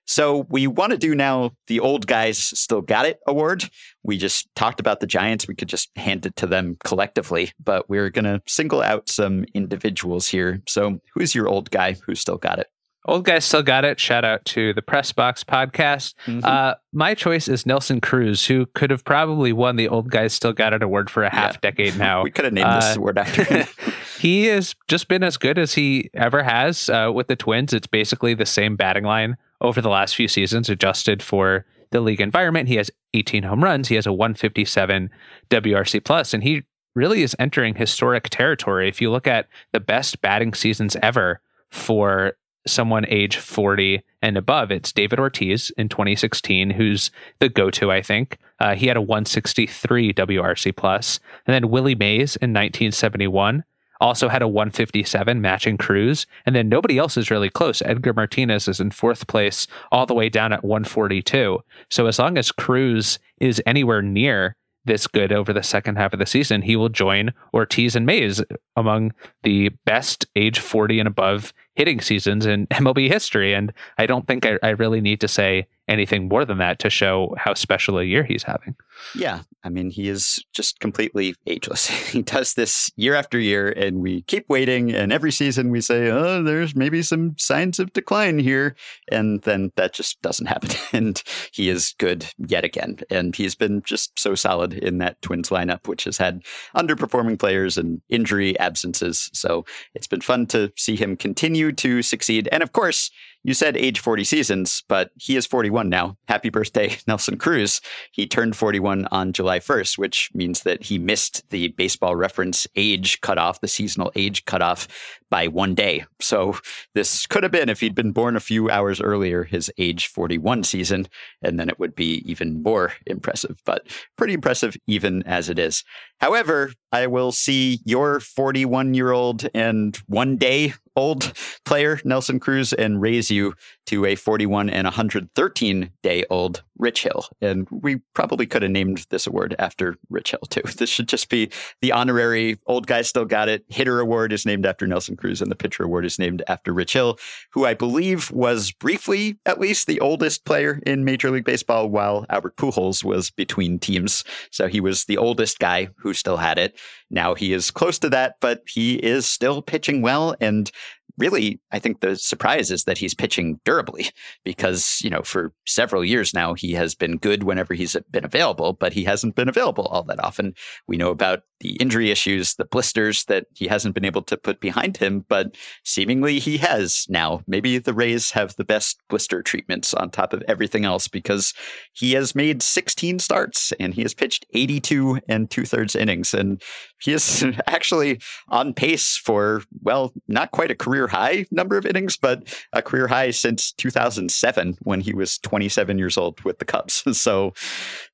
So we want to do now the old guys still got it award. We just talked about the Giants. We could just hand it to them collectively, but we're going to single out some individuals here. So who's your old guy who still got it? Old guys still got it. Shout out to the Press Box podcast. Mm-hmm. Uh, my choice is Nelson Cruz, who could have probably won the Old Guys Still Got It award for a half yeah. decade now. we could have named uh, this award after him. he has just been as good as he ever has uh, with the Twins. It's basically the same batting line over the last few seasons, adjusted for the league environment. He has 18 home runs. He has a 157 WRC plus, and he really is entering historic territory. If you look at the best batting seasons ever for someone age 40 and above. It's David Ortiz in 2016, who's the go-to, I think. Uh, he had a 163 WRC plus, and then Willie Mays in 1971 also had a 157 matching Cruz, and then nobody else is really close. Edgar Martinez is in fourth place, all the way down at 142. So as long as Cruz is anywhere near this good over the second half of the season, he will join Ortiz and Mays among the best age 40 and above hitting seasons in MLB history. And I don't think I, I really need to say anything more than that to show how special a year he's having. Yeah. I mean, he is just completely ageless. he does this year after year, and we keep waiting. And every season we say, oh, there's maybe some signs of decline here. And then that just doesn't happen. and he is good yet again. And he's been just so solid in that Twins lineup, which has had underperforming players and injury absences. So it's been fun to see him continue to succeed. And of course, you said age 40 seasons, but he is 41 now. Happy birthday, Nelson Cruz. He turned 41 on July 1st, which means that he missed the baseball reference age cutoff, the seasonal age cutoff by one day. So this could have been, if he'd been born a few hours earlier, his age 41 season, and then it would be even more impressive, but pretty impressive even as it is. However, I will see your 41 year old and one day old player, Nelson Cruz, and raise you to a 41 and 113 day old Rich Hill. And we probably could have named this award after Rich Hill, too. This should just be the honorary old guy still got it. Hitter award is named after Nelson Cruz, and the pitcher award is named after Rich Hill, who I believe was briefly, at least, the oldest player in Major League Baseball while Albert Pujols was between teams. So he was the oldest guy who still had it. Now he is close to that, but he is still pitching well. And really, I think the surprise is that he's pitching durably because, you know, for several years now, he has been good whenever he's been available, but he hasn't been available all that often. We know about the injury issues, the blisters that he hasn't been able to put behind him, but seemingly he has now. Maybe the Rays have the best blister treatments on top of everything else because he has made 16 starts and he has pitched 82 and two thirds innings. And he is actually on pace for, well, not quite a career high number of innings, but a career high since 2007 when he was 27 years old with the Cubs. So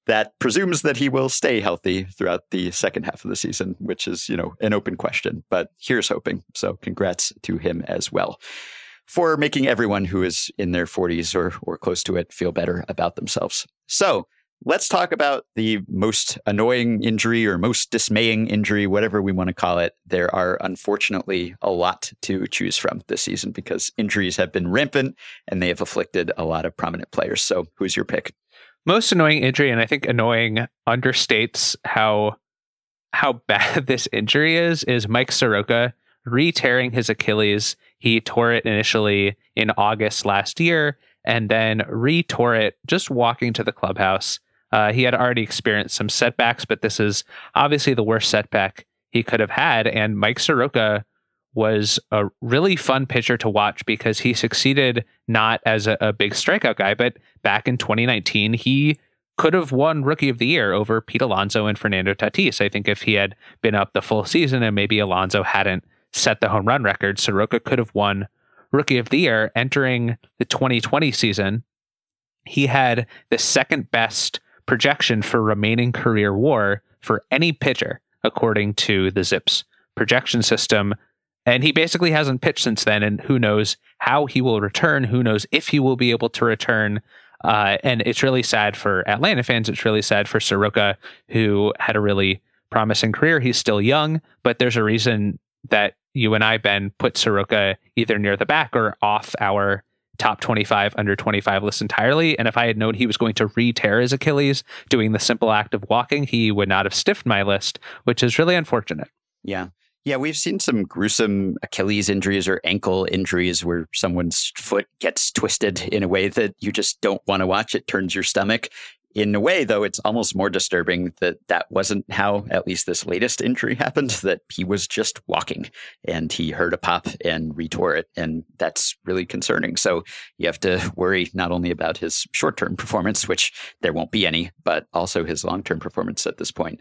that presumes that he will stay healthy throughout the second half of the season, which is, you know, an open question. But here's hoping. So congrats to him as well for making everyone who is in their 40s or, or close to it feel better about themselves. So let's talk about the most annoying injury or most dismaying injury, whatever we want to call it. There are unfortunately a lot to choose from this season because injuries have been rampant and they have afflicted a lot of prominent players. So, who's your pick? Most annoying injury, and I think annoying understates how how bad this injury is, is Mike Soroka re tearing his Achilles. He tore it initially in August last year and then re tore it just walking to the clubhouse. Uh, he had already experienced some setbacks, but this is obviously the worst setback he could have had. And Mike Soroka was a really fun pitcher to watch because he succeeded not as a, a big strikeout guy, but back in 2019, he could have won Rookie of the Year over Pete Alonso and Fernando Tatis. I think if he had been up the full season and maybe Alonso hadn't set the home run record, Soroka could have won Rookie of the Year entering the 2020 season. He had the second best projection for remaining career war for any pitcher, according to the ZiPS projection system. And he basically hasn't pitched since then. And who knows how he will return? Who knows if he will be able to return? Uh, and it's really sad for Atlanta fans. It's really sad for Soroka, who had a really promising career. He's still young, but there's a reason that you and I, Ben, put Soroka either near the back or off our top 25 under 25 list entirely. And if I had known he was going to re tear his Achilles doing the simple act of walking, he would not have stiffed my list, which is really unfortunate. Yeah. Yeah, we've seen some gruesome Achilles injuries or ankle injuries where someone's foot gets twisted in a way that you just don't want to watch. It turns your stomach. In a way, though, it's almost more disturbing that that wasn't how at least this latest injury happened, that he was just walking and he heard a pop and retore it. And that's really concerning. So you have to worry not only about his short term performance, which there won't be any, but also his long term performance at this point.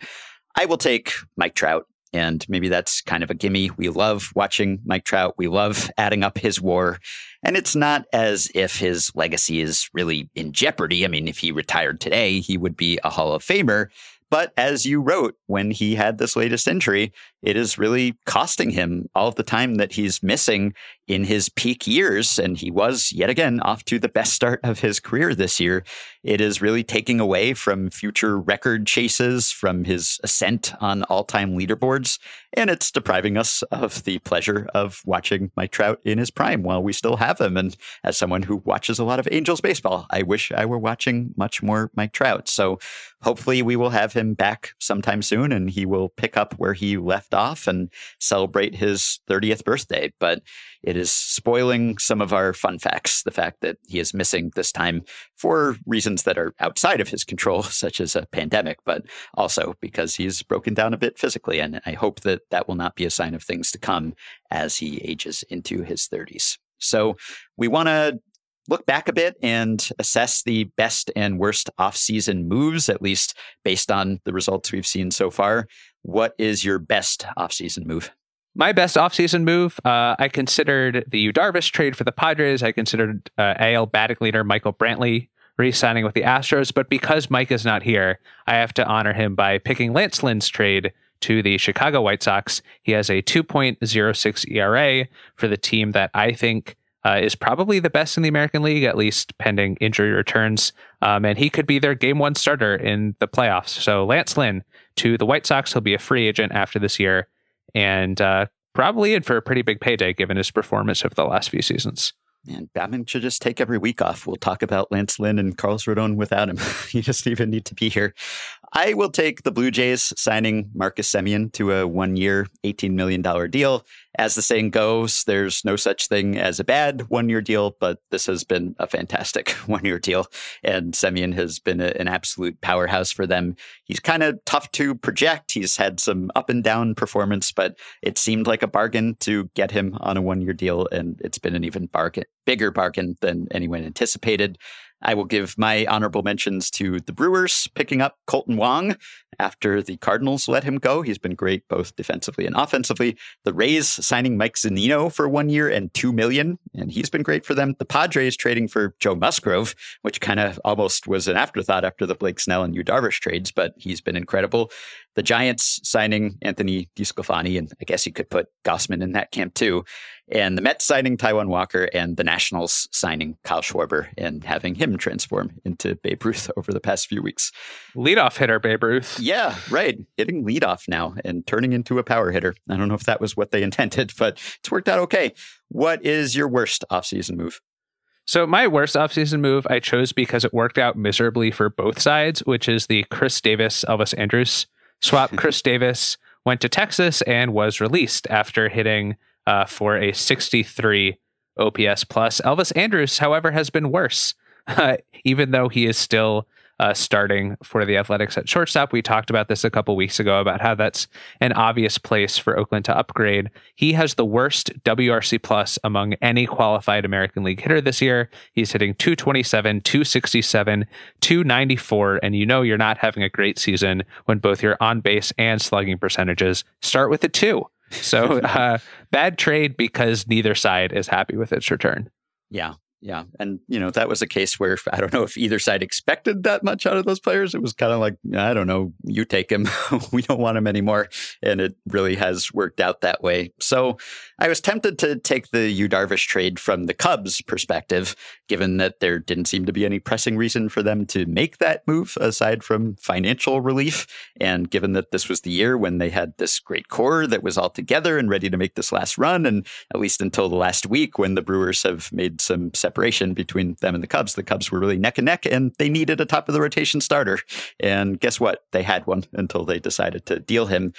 I will take Mike Trout and maybe that's kind of a gimme. We love watching Mike Trout. We love adding up his war. And it's not as if his legacy is really in jeopardy. I mean, if he retired today, he would be a Hall of Famer. But as you wrote when he had this latest injury, it is really costing him all of the time that he's missing in his peak years. And he was yet again off to the best start of his career this year. It is really taking away from future record chases, from his ascent on all time leaderboards. And it's depriving us of the pleasure of watching Mike Trout in his prime while we still have him. And as someone who watches a lot of Angels baseball, I wish I were watching much more Mike Trout. So hopefully we will have him back sometime soon and he will pick up where he left off and celebrate his 30th birthday. But it is spoiling some of our fun facts. The fact that he is missing this time for reasons that are outside of his control, such as a pandemic, but also because he's broken down a bit physically. And I hope that that will not be a sign of things to come as he ages into his 30s. So we want to look back a bit and assess the best and worst off-season moves, at least based on the results we've seen so far. What is your best off-season move? My best offseason move, uh, I considered the Yu Darvish trade for the Padres. I considered uh, AL batting leader Michael Brantley re-signing with the Astros. But because Mike is not here, I have to honor him by picking Lance Lynn's trade to the Chicago White Sox. He has a 2.06 ERA for the team that I think uh, is probably the best in the American League, at least pending injury returns. Um, and he could be their game one starter in the playoffs. So Lance Lynn to the White Sox. He'll be a free agent after this year and uh, probably in for a pretty big payday given his performance over the last few seasons. And Baumann should just take every week off. We'll talk about Lance Lynn and Carlos Rodon without him. you just even need to be here. I will take the Blue Jays signing Marcus Semien to a one year, $18 million deal. As the saying goes, there's no such thing as a bad one year deal, but this has been a fantastic one year deal. And Semien has been a, an absolute powerhouse for them. He's kind of tough to project. He's had some up and down performance, but it seemed like a bargain to get him on a one year deal. And it's been an even bargain, bigger bargain than anyone anticipated. I will give my honorable mentions to the Brewers picking up Kolten Wong after the Cardinals let him go. He's been great both defensively and offensively. The Rays signing Mike Zunino for one year and two million, and he's been great for them. The Padres trading for Joe Musgrove, which kind of almost was an afterthought after the Blake Snell and Yu Darvish trades, but he's been incredible. The Giants signing Anthony DeSclafani, and I guess you could put Gausman in that camp too and the Mets signing Taijuan Walker and the Nationals signing Kyle Schwarber and having him transform into Babe Ruth over the past few weeks. Leadoff hitter Babe Ruth. Yeah, right. Hitting leadoff now and turning into a power hitter. I don't know if that was what they intended, but it's worked out okay. What is your worst offseason move? So my worst offseason move I chose because it worked out miserably for both sides, which is the Chris Davis Elvis Andrus swap. Chris Davis went to Texas and was released after hitting uh, for a 63 OPS plus. Elvis Andrus, however, has been worse, uh, even though he is still uh, starting for the Athletics at shortstop. We talked about this a couple weeks ago about how that's an obvious place for Oakland to upgrade. He has the worst WRC plus among any qualified American League hitter this year. He's hitting 227, 267, 294, and you know you're not having a great season when both your on base and slugging percentages start with a two. So uh, bad trade because neither side is happy with its return. Yeah, yeah. And, you know, that was a case where I don't know if either side expected that much out of those players. It was kind of like, I don't know, you take him. we don't want him anymore. And it really has worked out that way. So I was tempted to take the Yu Darvish trade from the Cubs perspective, given that there didn't seem to be any pressing reason for them to make that move aside from financial relief. And given that this was the year when they had this great core that was all together and ready to make this last run, and at least until the last week when the Brewers have made some separation between them and the Cubs. The Cubs were really neck and neck, and they needed a top of the rotation starter. And guess what? They had one until they decided to deal him.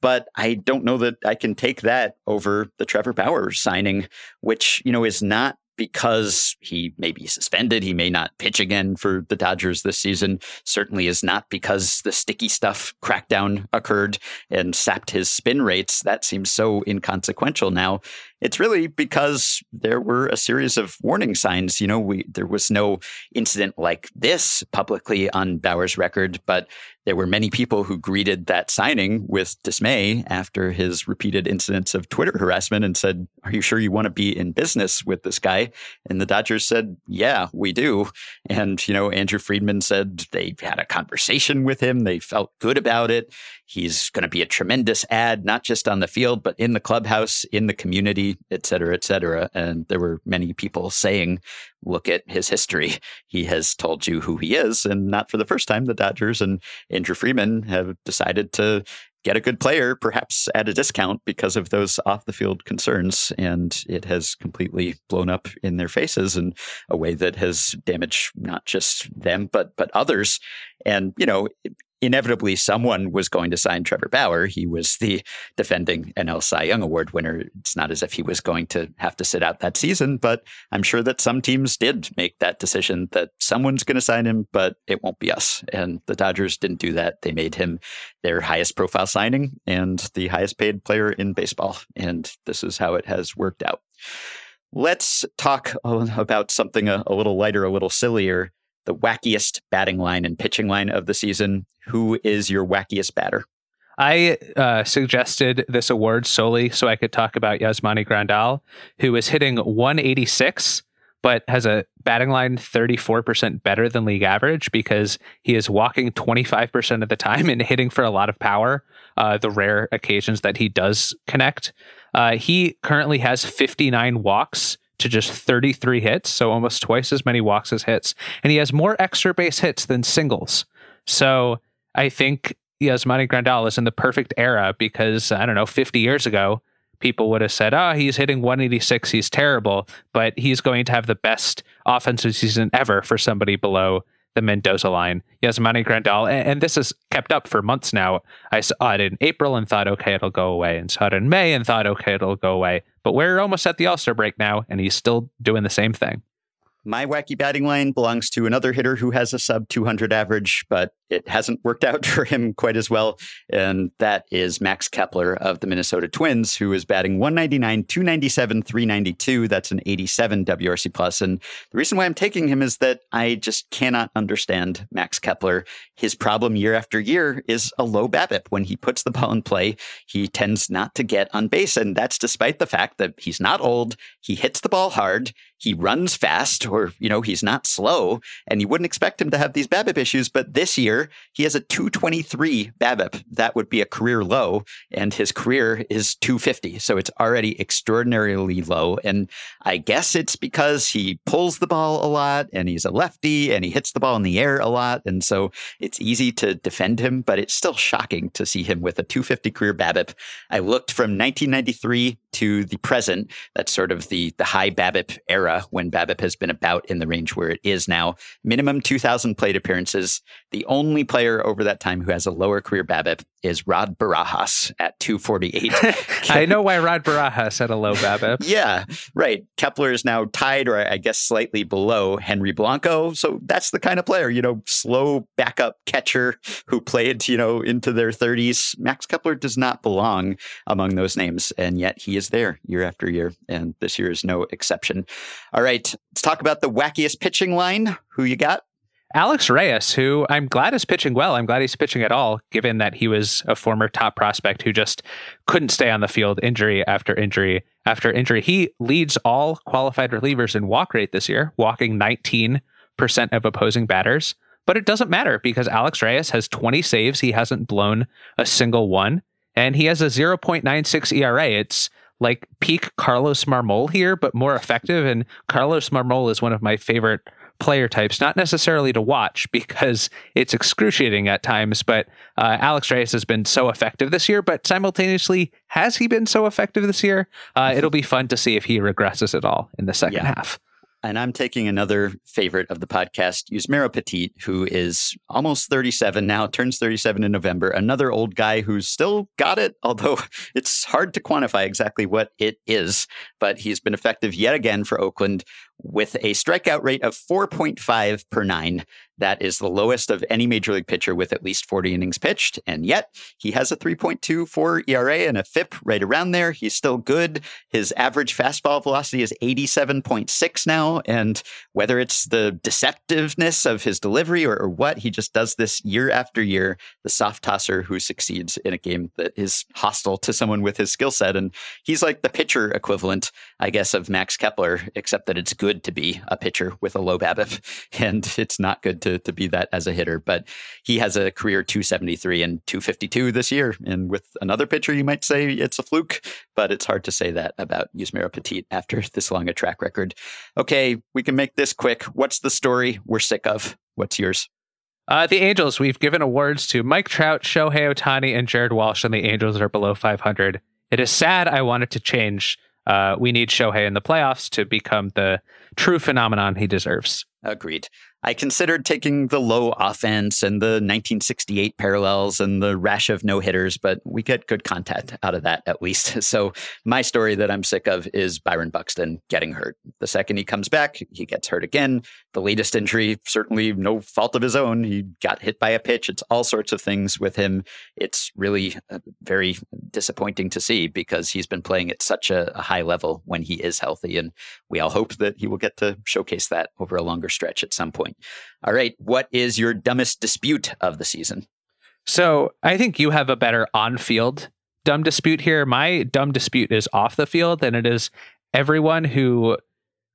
But I don't know that I can take that over the Trevor Bauer signing, which, you know, is not because he may be suspended. He may not pitch again for the Dodgers this season. Certainly is not because the sticky stuff crackdown occurred and sapped his spin rates. That seems so inconsequential now. It's really because there were a series of warning signs. You know, we there was no incident like this publicly on Bauer's record, but there were many people who greeted that signing with dismay after his repeated incidents of Twitter harassment and said, Are you sure you want to be in business with this guy? And the Dodgers said, Yeah, we do. And, you know, Andrew Friedman said they had a conversation with him. They felt good about it. He's going to be a tremendous ad, not just on the field, but in the clubhouse, in the community, et cetera, et cetera. And there were many people saying, look at his history. He has told you who he is. And not for the first time, the Dodgers and Andrew Friedman have decided to get a good player, perhaps at a discount because of those off the field concerns. And it has completely blown up in their faces in a way that has damaged not just them, but, but others. And, you know, inevitably someone was going to sign Trevor Bauer. He was the defending NL Cy Young Award winner. It's not as if he was going to have to sit out that season, but I'm sure that some teams did make that decision that someone's going to sign him, but it won't be us. And the Dodgers didn't do that. They made him their highest profile signing and the highest paid player in baseball. And this is how it has worked out. Let's talk about something a, a little lighter, a little sillier the wackiest batting line and pitching line of the season. Who is your wackiest batter? I uh, suggested this award solely so I could talk about Yasmani Grandal, who is hitting 186, but has a batting line 34% better than league average because he is walking 25% of the time and hitting for a lot of power, uh, the rare occasions that he does connect. Uh, he currently has 59 walks to just 33 hits, so almost twice as many walks as hits. And he has more extra base hits than singles. So I think Yasmani Grandal is in the perfect era because, I don't know, 50 years ago, people would have said, oh, he's hitting 186, he's terrible, but he's going to have the best offensive season ever for somebody below the Mendoza line. Yasmani Grandal, and, this has kept up for months now. I saw it in April and thought, okay, it'll go away, and saw it in May and thought, okay, it'll go away. But we're almost at the All Star break now, and he's still doing the same thing. My wacky batting line belongs to another hitter who has a sub 200 average, but it hasn't worked out for him quite as well. And that is Max Kepler of the Minnesota Twins, who is batting 199, 297, 392. That's an 87 WRC plus. And the reason why I'm taking him is that I just cannot understand Max Kepler. His problem year after year is a low BABIP. When he puts the ball in play, he tends not to get on base. And that's despite the fact that he's not old, he hits the ball hard, he runs fast or you know he's not slow and you wouldn't expect him to have these BABIP issues but this year he has a 223 BABIP. That would be a career low and his career is 250 so it's already extraordinarily low and I guess it's because he pulls the ball a lot and he's a lefty and he hits the ball in the air a lot and so it's easy to defend him but it's still shocking to see him with a 250 career BABIP. I looked from 1993 to the present, that's sort of the the high BABIP era when BABIP has been about in the range where it is now. Minimum 2,000 plate appearances. The only player over that time who has a lower career BABIP is Rod Barajas at 248. I know why Rod Barajas had a low BABIP. yeah, right. Kepler is now tied, or I guess slightly below Henry Blanco. So that's the kind of player, you know, slow backup catcher who played, you know, into their 30s. Max Kepler does not belong among those names, and yet he is there year after year, and this year is no exception. All right, let's talk about the wackiest pitching line. Who you got? Alex Reyes, who I'm glad is pitching well. I'm glad he's pitching at all, given that he was a former top prospect who just couldn't stay on the field injury after injury after injury. He leads all qualified relievers in walk rate this year, walking 19% of opposing batters. But it doesn't matter because Alex Reyes has 20 saves. He hasn't blown a single one, and he has a 0.96 ERA. It's like peak Carlos Marmol here, but more effective. And Carlos Marmol is one of my favorite player types, not necessarily to watch because it's excruciating at times. But uh, Alex Reyes has been so effective this year, but simultaneously, has he been so effective this year? Uh, it'll be fun to see if he regresses at all in the second yeah. half. And I'm taking another favorite of the podcast, Yusmeiro Petit, who is almost 37 now, turns 37 in November. Another old guy who's still got it, although it's hard to quantify exactly what it is. But he's been effective yet again for Oakland with a strikeout rate of 4.5 per nine. That is the lowest of any major league pitcher with at least 40 innings pitched. And yet he has a 3.24 ERA and a FIP right around there. He's still good. His average fastball velocity is 87.6 now. And whether it's the deceptiveness of his delivery or, or what, he just does this year after year. The soft tosser who succeeds in a game that is hostile to someone with his skill set. And he's like the pitcher equivalent, I guess, of Max Kepler, except that it's good to be a pitcher with a low BABIP. And it's not good to, to be that as a hitter, but he has a career 273 and 252 this year. And with another pitcher, you might say it's a fluke, but it's hard to say that about Yusmeiro Petit after this long a track record. Okay, we can make this quick. What's the story we're sick of? What's yours? Uh, the Angels, we've given awards to Mike Trout, Shohei Ohtani, and Jared Walsh, and the Angels are below 500. It is sad. I wanted to change. Uh, we need Shohei in the playoffs to become the true phenomenon he deserves. Agreed. I considered taking the low offense and the 1968 parallels and the rash of no hitters, but we get good content out of that at least. So, my story that I'm sick of is Byron Buxton getting hurt. The second he comes back, he gets hurt again. The latest injury, certainly no fault of his own. He got hit by a pitch. It's all sorts of things with him. It's really uh, very disappointing to see because he's been playing at such a, a high level when he is healthy. And we all hope that he will get to showcase that over a longer stretch at some point. All right. What is your dumbest dispute of the season? So I think you have a better on field dumb dispute here. My dumb dispute is off the field, and it is everyone who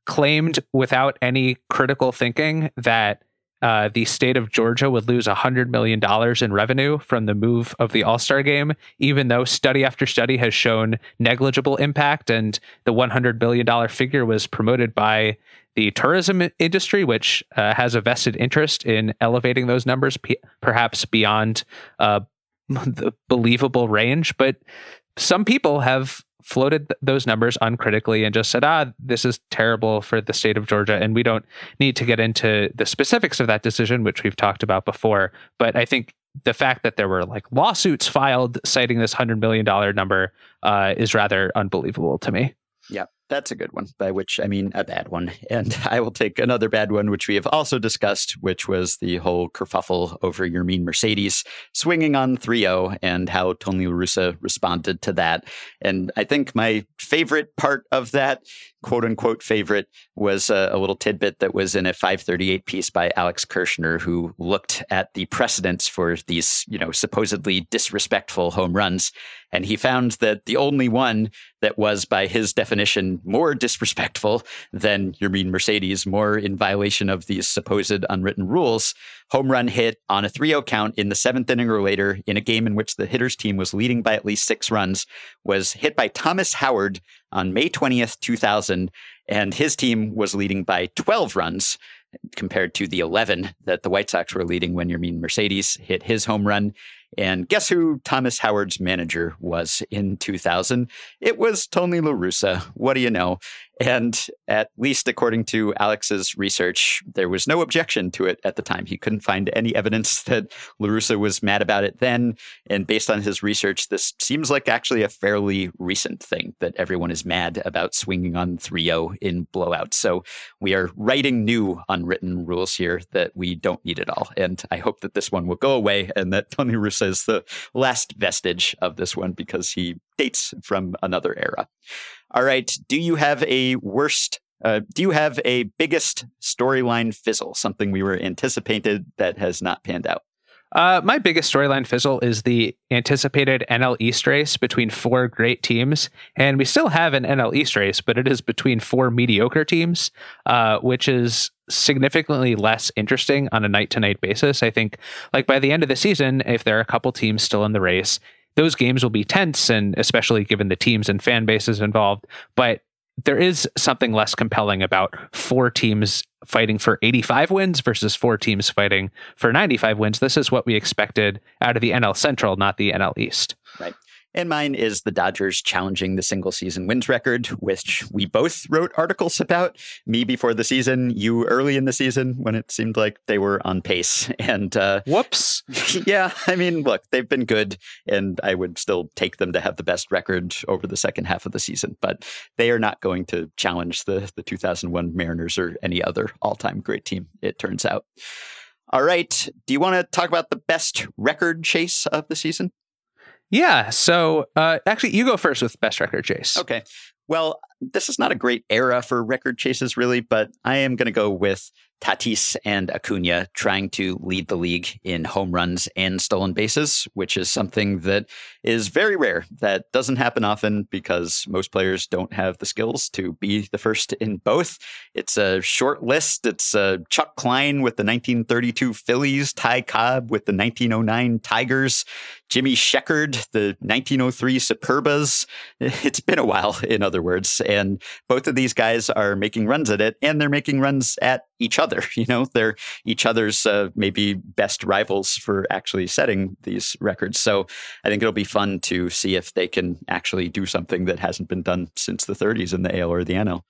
claimed without any critical thinking that uh, the state of Georgia would lose $100 million in revenue from the move of the All Star game, even though study after study has shown negligible impact. And the $100 billion figure was promoted by the tourism industry, which uh, has a vested interest in elevating those numbers, p- perhaps beyond uh, the believable range. But some people have floated th- those numbers uncritically and just said, ah, this is terrible for the state of Georgia. And we don't need to get into the specifics of that decision, which we've talked about before. But I think the fact that there were like lawsuits filed citing this $100 million number uh, is rather unbelievable to me. Yeah. That's a good one, by which I mean a bad one. And I will take another bad one, which we have also discussed, which was the whole kerfuffle over Yermin Mercedes swinging on 3 0 and how Tony La Russa responded to that. And I think my favorite part of that quote unquote favorite was a, a, little tidbit that was in a 538 piece by Alex Kirshner, who looked at the precedents for these, you know, supposedly disrespectful home runs. And he found that the only one that was, by his definition, more disrespectful than Yermin Mercedes, more in violation of these supposed unwritten rules, home run hit on a 3 0 count in the seventh inning or later in a game in which the hitter's team was leading by at least six runs, was hit by Thomas Howard on May 20th, 2000. And his team was leading by 12 runs compared to the 11 that the White Sox were leading when Yermin Mercedes hit his home run. And guess who Thomas Howard's manager was in 2000? It was Tony La Russa. What do you know? And at least according to Alex's research, there was no objection to it at the time. He couldn't find any evidence that La Russa was mad about it then. And based on his research, this seems like actually a fairly recent thing that everyone is mad about swinging on 3 0 in blowout. So we are writing new unwritten rules here that we don't need at all. And I hope that this one will go away and that Tony Russa is the last vestige of this one because he dates from another era. All right. Do you have a worst? Uh, do you have a biggest storyline fizzle? Something we were anticipated that has not panned out. Uh, my biggest storyline fizzle is the anticipated NL East race between four great teams, and we still have an NL East race, but it is between four mediocre teams, uh, which is significantly less interesting on a night to night basis. I think, like by the end of the season, if there are a couple teams still in the race, those games will be tense, and especially given the teams and fan bases involved. But there is something less compelling about four teams fighting for 85 wins versus four teams fighting for 95 wins. This is what we expected out of the NL Central, not the NL East. Right. And mine is the Dodgers challenging the single season wins record, which we both wrote articles about. Me before the season, you early in the season when it seemed like they were on pace. And uh, whoops. yeah, I mean, look, they've been good, and I would still take them to have the best record over the second half of the season. But they are not going to challenge the, the 2001 Mariners or any other all time great team, it turns out. All right. Do you want to talk about the best record chase of the season? Yeah. So uh, actually, you go first with best record chase. Okay. Well, this is not a great era for record chases, really, but I am going to go with Tatis and Acuna trying to lead the league in home runs and stolen bases, which is something that is very rare. That doesn't happen often because most players don't have the skills to be the first in both. It's a short list. It's uh, Chuck Klein with the 1932 Phillies, Ty Cobb with the 1909 Tigers, Jimmy Sheckard, the 1903 Superbas. It's been a while, in other words. And both of these guys are making runs at it, and they're making runs at each other. You know, they're each other's uh, maybe best rivals for actually setting these records. So I think it'll be fun to see if they can actually do something that hasn't been done since the 30s in the AL or the NL.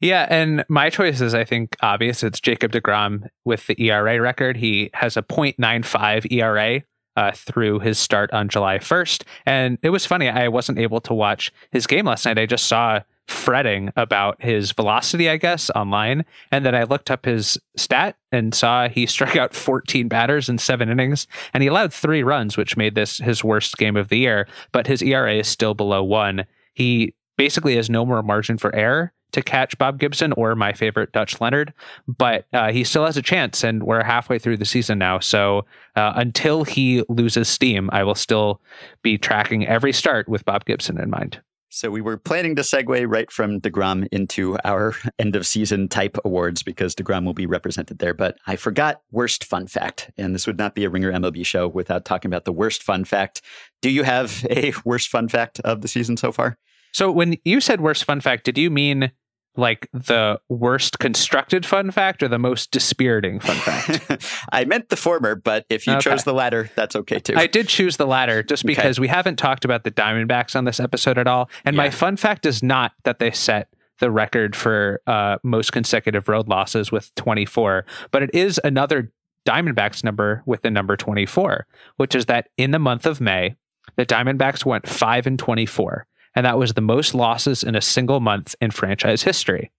Yeah, and my choice is, I think, obvious. It's Jacob DeGrom with the ERA record. He has a 0.95 ERA uh, through his start on July 1st. And it was funny. I wasn't able to watch his game last night. I just saw fretting about his velocity, I guess, online. And then I looked up his stat and saw he struck out 14 batters in seven innings and he allowed three runs, which made this his worst game of the year. But his ERA is still below one. He basically has no more margin for error to catch Bob Gibson or my favorite Dutch Leonard, but uh, he still has a chance, and we're halfway through the season now. So uh, until he loses steam, I will still be tracking every start with Bob Gibson in mind. So we were planning to segue right from DeGrom into our end of season type awards because DeGrom will be represented there. But I forgot worst fun fact. And this would not be a Ringer MLB show without talking about the worst fun fact. Do you have a worst fun fact of the season so far? So when you said worst fun fact, did you mean like the worst constructed fun fact or the most dispiriting fun fact? I meant the former, but if you okay. chose the latter, that's okay too. I did choose the latter just because okay. we haven't talked about the Diamondbacks on this episode at all. And yeah. my fun fact is not that they set the record for uh, most consecutive road losses with 24, but it is another Diamondbacks number with the number 24, which is that in the month of May, the Diamondbacks went 5 and 24 and that was the most losses in a single month in franchise history.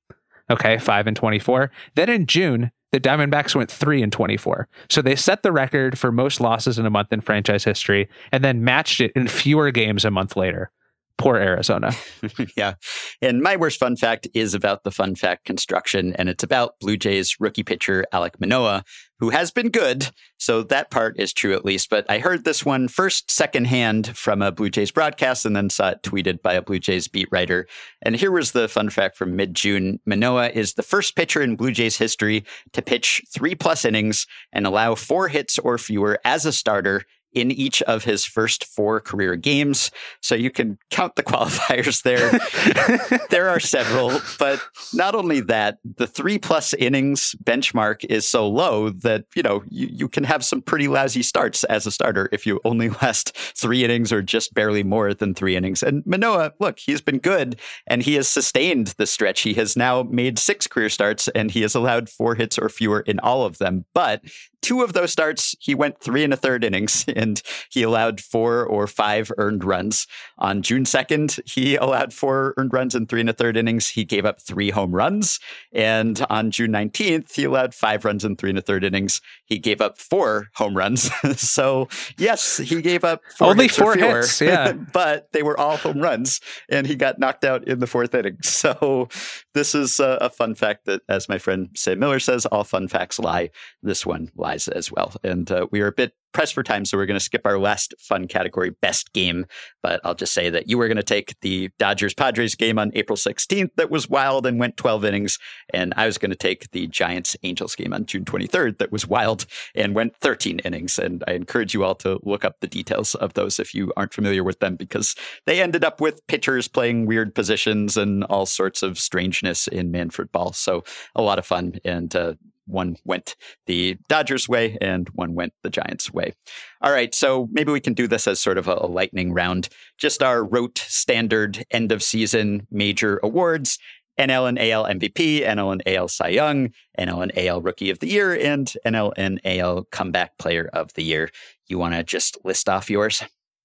Okay, 5 and 24. Then in June, the Diamondbacks went 3 and 24. So they set the record for most losses in a month in franchise history and then matched it in fewer games a month later. Poor Arizona. yeah. And my worst fun fact is about the fun fact construction, and it's about Blue Jays rookie pitcher Alec Manoah, who has been good. So that part is true at least. But I heard this one first secondhand from a Blue Jays broadcast and then saw it tweeted by a Blue Jays beat writer. And here was the fun fact from mid June Manoah is the first pitcher in Blue Jays history to pitch three plus innings and allow four hits or fewer as a starter in each of his first four career games. So you can count the qualifiers there. there are several, but not only that, the three plus innings benchmark is so low that, you know, you, you can have some pretty lousy starts as a starter if you only last three innings or just barely more than three innings. And Manoah, look, he's been good and he has sustained the stretch. He has now made six career starts and he has allowed four hits or fewer in all of them. But two of those starts, he went three and a third innings and he allowed four or five earned runs. On June 2nd, he allowed four earned runs in three and a third innings. He gave up three home runs. And on June 19th, he allowed five runs in three and a third innings. He gave up four home runs. so, yes, he gave up four only hits four fewer, hits. Yeah. but they were all home runs and he got knocked out in the fourth inning. So, this is a, a fun fact that, as my friend Sam Miller says, all fun facts lie. This one lies as well. And uh, we are a bit pressed for time, so we're going to skip our last fun category, best game. But I'll just say that you were going to take the Dodgers Padres game on April 16th that was wild and went 12 innings. And I was going to take the Giants Angels game on June 23rd that was wild and went 13 innings. And I encourage you all to look up the details of those if you aren't familiar with them because they ended up with pitchers playing weird positions and all sorts of strangeness in Manfred Ball. So a lot of fun. And uh, one went the Dodgers way and one went the Giants way. All right, so maybe we can do this as sort of a, lightning round. Just our rote standard end of season major awards. NL and AL MVP, NL and AL Cy Young, NL and AL Rookie of the Year, and NL and AL Comeback Player of the Year. You want to just list off yours?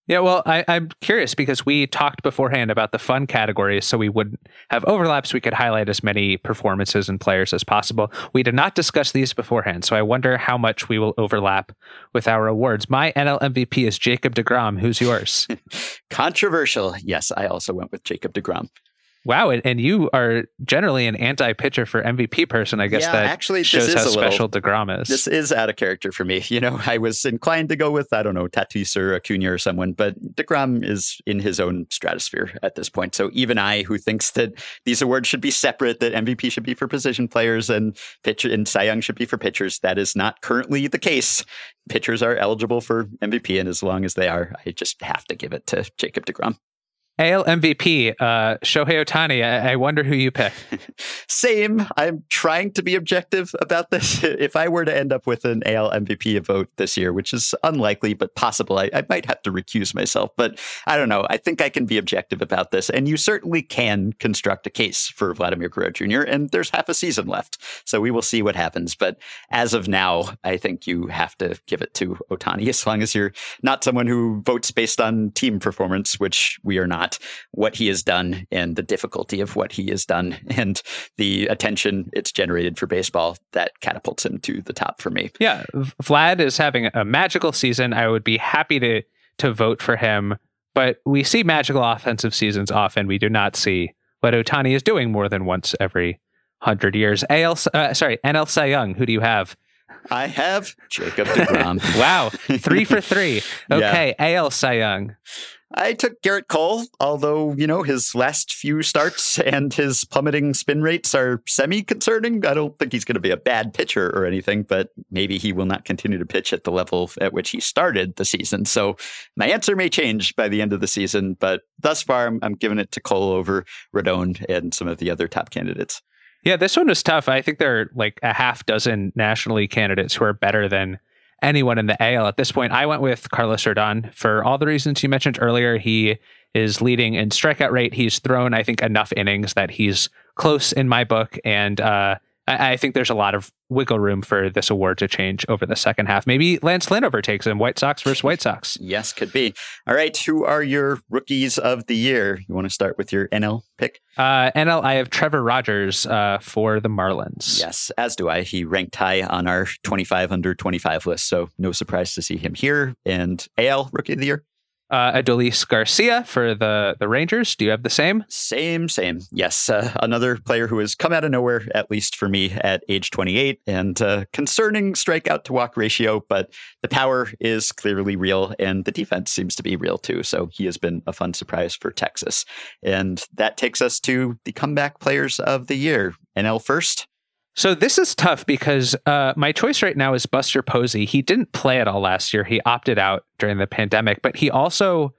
Yeah, well, I, am curious because we talked beforehand about the fun categories, so we wouldn't have overlaps. We could highlight as many performances and players as possible. We did not discuss these beforehand, so I wonder how much we will overlap with our awards. My NL MVP is Jacob DeGrom. Who's yours? Controversial. Yes, I also went with Jacob DeGrom. Wow, and you are generally an anti-pitcher for MVP person. I guess yeah, that actually shows how special little, Degrom is. This is out of character for me. You know, I was inclined to go with I don't know Tatis or Acuna or someone, but Degrom is in his own stratosphere at this point. So even I, who thinks that these awards should be separate, that MVP should be for position players and pitcher and Cy Young should be for pitchers, that is not currently the case. Pitchers are eligible for MVP, and as long as they are, I just have to give it to Jacob Degrom. AL MVP, uh, Shohei Ohtani. I, I wonder who you pick. Same. I'm trying to be objective about this. if I were to end up with an AL MVP vote this year, which is unlikely but possible, I, I might have to recuse myself. But I don't know. I think I can be objective about this. And you certainly can construct a case for Vladimir Guerrero Jr., and there's half a season left. So we will see what happens. But as of now, I think you have to give it to Ohtani as long as you're not someone who votes based on team performance, which we are not not what he has done and the difficulty of what he has done and the attention it's generated for baseball that catapults him to the top for me. Yeah, Vlad is having a magical season. I would be happy to to vote for him, but we see magical offensive seasons often. We do not see what Ohtani is doing more than once every hundred years. AL, uh, sorry, NL Cy Young. Who do you have? I have Jacob Degrom. wow, three for three. Okay, yeah. AL Cy Young. I took Gerrit Cole, although, you know, his last few starts and his plummeting spin rates are semi concerning. I don't think he's going to be a bad pitcher or anything, but maybe he will not continue to pitch at the level at which he started the season. So my answer may change by the end of the season, but thus far I'm, I'm giving it to Cole over Rodon and some of the other top candidates. Yeah, this one was tough. I think there are like a half dozen National League candidates who are better than anyone in the AL at this point. I went with Carlos Rodon for all the reasons you mentioned earlier. He is leading in strikeout rate. He's thrown, I think, enough innings that he's close in my book. And uh, I, I, think there's a lot of wiggle room for this award to change over the second half. Maybe Lance Lynn overtakes him. White Sox versus White Sox. Yes, could be. All right. Who are your rookies of the year? You want to start with your NL pick? Uh, NL, I have Trevor Rogers uh, for the Marlins. Yes, as do I. He ranked high on our 25 under 25 list. So no surprise to see him here. And AL, rookie of the year? Uh, Adolis Garcia for the the Rangers. Do you have the same? Same, same. Yes, uh, another player who has come out of nowhere, at least for me, at age 28, and uh, concerning strikeout to walk ratio, but the power is clearly real, and the defense seems to be real too. So he has been a fun surprise for Texas, and that takes us to the comeback players of the year. NL first. So this is tough because uh, my choice right now is Buster Posey. He didn't play at all last year. He opted out during the pandemic, but he also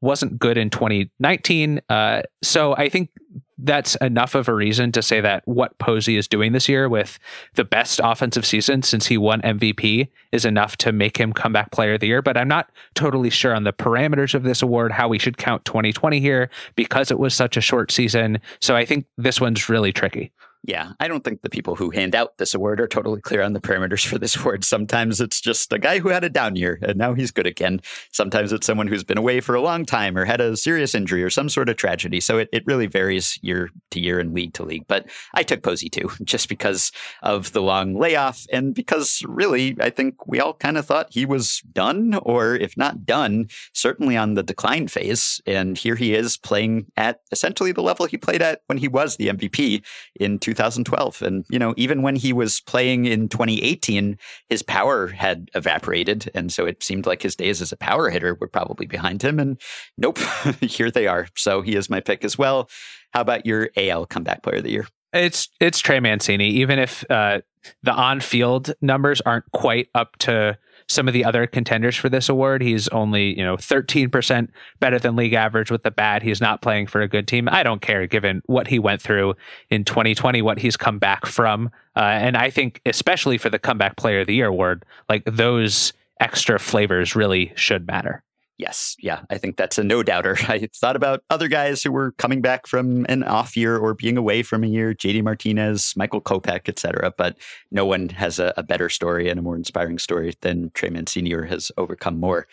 wasn't good in 2019. Uh, so I think that's enough of a reason to say that what Posey is doing this year with the best offensive season since he won MVP is enough to make him comeback player of the year. But I'm not totally sure on the parameters of this award, how we should count 2020 here because it was such a short season. So I think this one's really tricky. Yeah, I don't think the people who hand out this award are totally clear on the parameters for this award. Sometimes it's just a guy who had a down year and now he's good again. Sometimes it's someone who's been away for a long time or had a serious injury or some sort of tragedy. So it, it really varies year to year and league to league. But I took Posey too, just because of the long layoff and because really, I think we all kind of thought he was done, or if not done, certainly on the decline phase. And here he is playing at essentially the level he played at when he was the MVP in 2000. 2012. And, you know, even when he was playing in 2018, his power had evaporated. And so it seemed like his days as a power hitter were probably behind him. And nope, here they are. So he is my pick as well. How about your AL comeback player of the year? It's it's Trey Mancini. Even if uh, the on field numbers aren't quite up to some of the other contenders for this award. He's only, you know, 13% better than league average with the bat. He's not playing for a good team. I don't care given what he went through in 2020, what he's come back from. Uh, and I think, especially for the comeback player of the year award, like those extra flavors really should matter. Yes, yeah, I think that's a no doubter. I thought about other guys who were coming back from an off year or being away from a year, JD Martinez, Michael Kopech, etc. But no one has a, a, better story and a more inspiring story than Trey Mancini or has overcome more.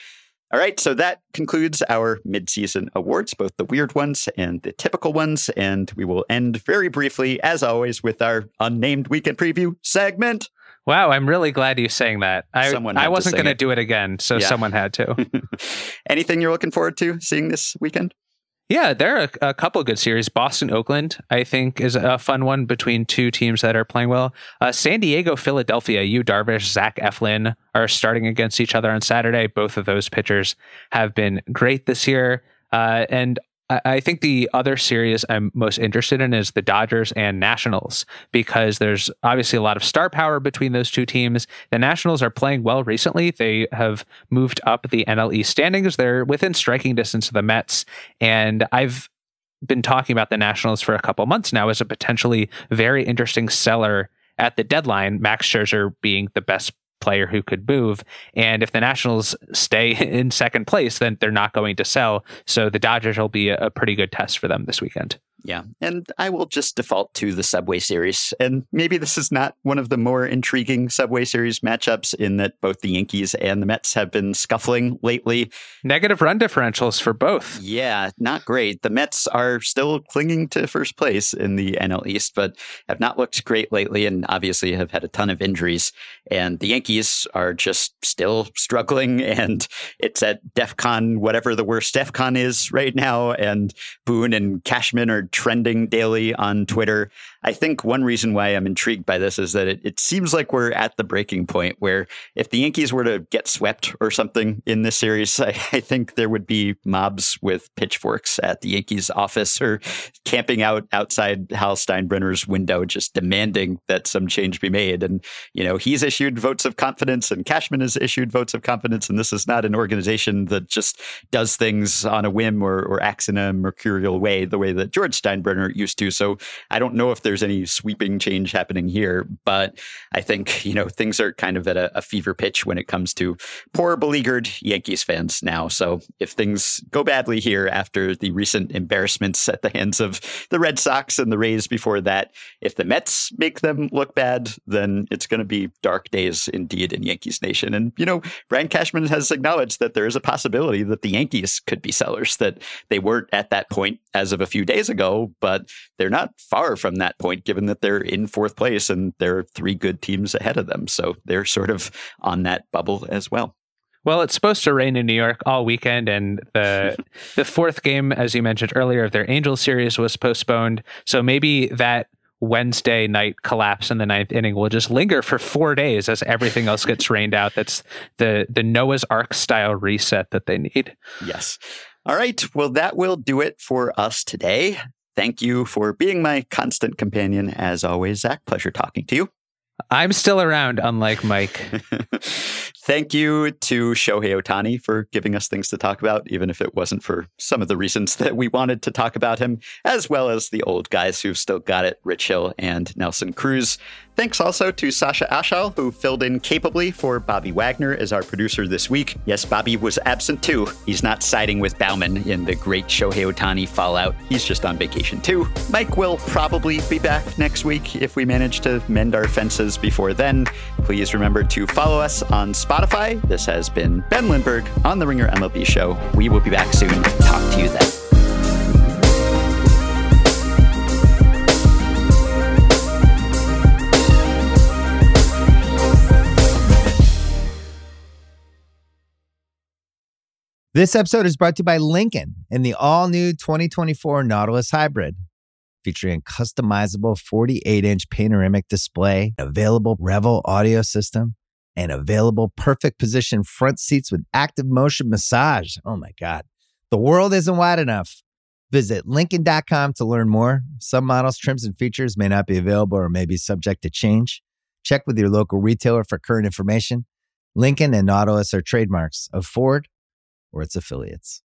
All right, so that concludes our midseason awards, both the weird ones and the typical ones. And we will end very briefly, as always, with our unnamed weekend preview segment. Wow, I'm really glad you saying that. I, I wasn't going to do it again, so yeah. someone had to. Anything you're looking forward to seeing this weekend? Yeah, there are a, a couple good series. Boston Oakland, I think, is a fun one between two teams that are playing well. Uh, San Diego Philadelphia, Yu Darvish, Zach Eflin are starting against each other on Saturday. Both of those pitchers have been great this year. Uh, and I think the other series I'm most interested in is the Dodgers and Nationals because there's obviously a lot of star power between those two teams. The Nationals are playing well recently. They have moved up the NL East standings. They're within striking distance of the Mets. And I've been talking about the Nationals for a couple months now as a potentially very interesting seller at the deadline, Max Scherzer being the best player who could move. And if the Nationals stay in second place, then they're not going to sell. So the Dodgers will be a, pretty good test for them this weekend. Yeah. And I will just default to the Subway Series. And maybe this is not one of the more intriguing Subway Series matchups in that both the Yankees and the Mets have been scuffling lately. Negative run differentials for both. Yeah, not great. The Mets are still clinging to first place in the NL East, but have not looked great lately and obviously have had a ton of injuries. And the Yankees are just still struggling. And it's at DEF CON, whatever the worst DEF CON is right now. And Boone and Cashman are trending daily on Twitter. I think one reason why I'm intrigued by this is that it, it seems like we're at the breaking point where if the Yankees were to get swept or something in this series, I, I think there would be mobs with pitchforks at the Yankees office or camping out outside Hal Steinbrenner's window, just demanding that some change be made. And, you know, he's issued votes of confidence and Cashman has issued votes of confidence. And this is not an organization that just does things on a whim or, or acts in a mercurial way, the way that George Steinbrenner used to. So I don't know if there's any sweeping change happening here, but I think, you know, things are kind of at a, a fever pitch when it comes to poor, beleaguered Yankees fans now. So if things go badly here after the recent embarrassments at the hands of the Red Sox and the Rays before that, if the Mets make them look bad, then it's going to be dark days indeed in Yankees Nation. And, you know, Brian Cashman has acknowledged that there is a possibility that the Yankees could be sellers, that they weren't at that point as of a few days ago but they're not far from that point given that they're in fourth place and there are three good teams ahead of them. So they're sort of on that bubble as well. Well, it's supposed to rain in New York all weekend, and the the fourth game, as you mentioned earlier, of their Angels series was postponed. So maybe that Wednesday night collapse in the ninth inning will just linger for four days as everything else gets rained out. That's the the Noah's Ark style reset that they need. Yes. All right. Well, that will do it for us today. Thank you for being my constant companion. As always, Zach, pleasure talking to you. I'm still around, unlike Mike. Thank you to Shohei Ohtani for giving us things to talk about, even if it wasn't for some of the reasons that we wanted to talk about him, as well as the old guys who've still got it, Rich Hill and Nelson Cruz. Thanks also to Sasha Ashall, who filled in capably for Bobby Wagner as our producer this week. Yes, Bobby was absent too. He's not siding with Baumann in the great Shohei Ohtani fallout. He's just on vacation too. Mike will probably be back next week if we manage to mend our fences before then. Please remember to follow us on Spotify. This has been Ben Lindbergh on the Ringer MLB Show. We will be back soon. Talk to you then. This episode is brought to you by Lincoln and the all new 2024 Nautilus Hybrid, featuring a customizable 48 inch panoramic display, available Revel audio system, and available perfect position front seats with active motion massage. Oh my God. The world isn't wide enough. Visit Lincoln.com to learn more. Some models, trims, and features may not be available or may be subject to change. Check with your local retailer for current information. Lincoln and Nautilus are trademarks of Ford or its affiliates.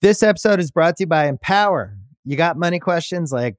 This episode is brought to you by Empower. You got money questions like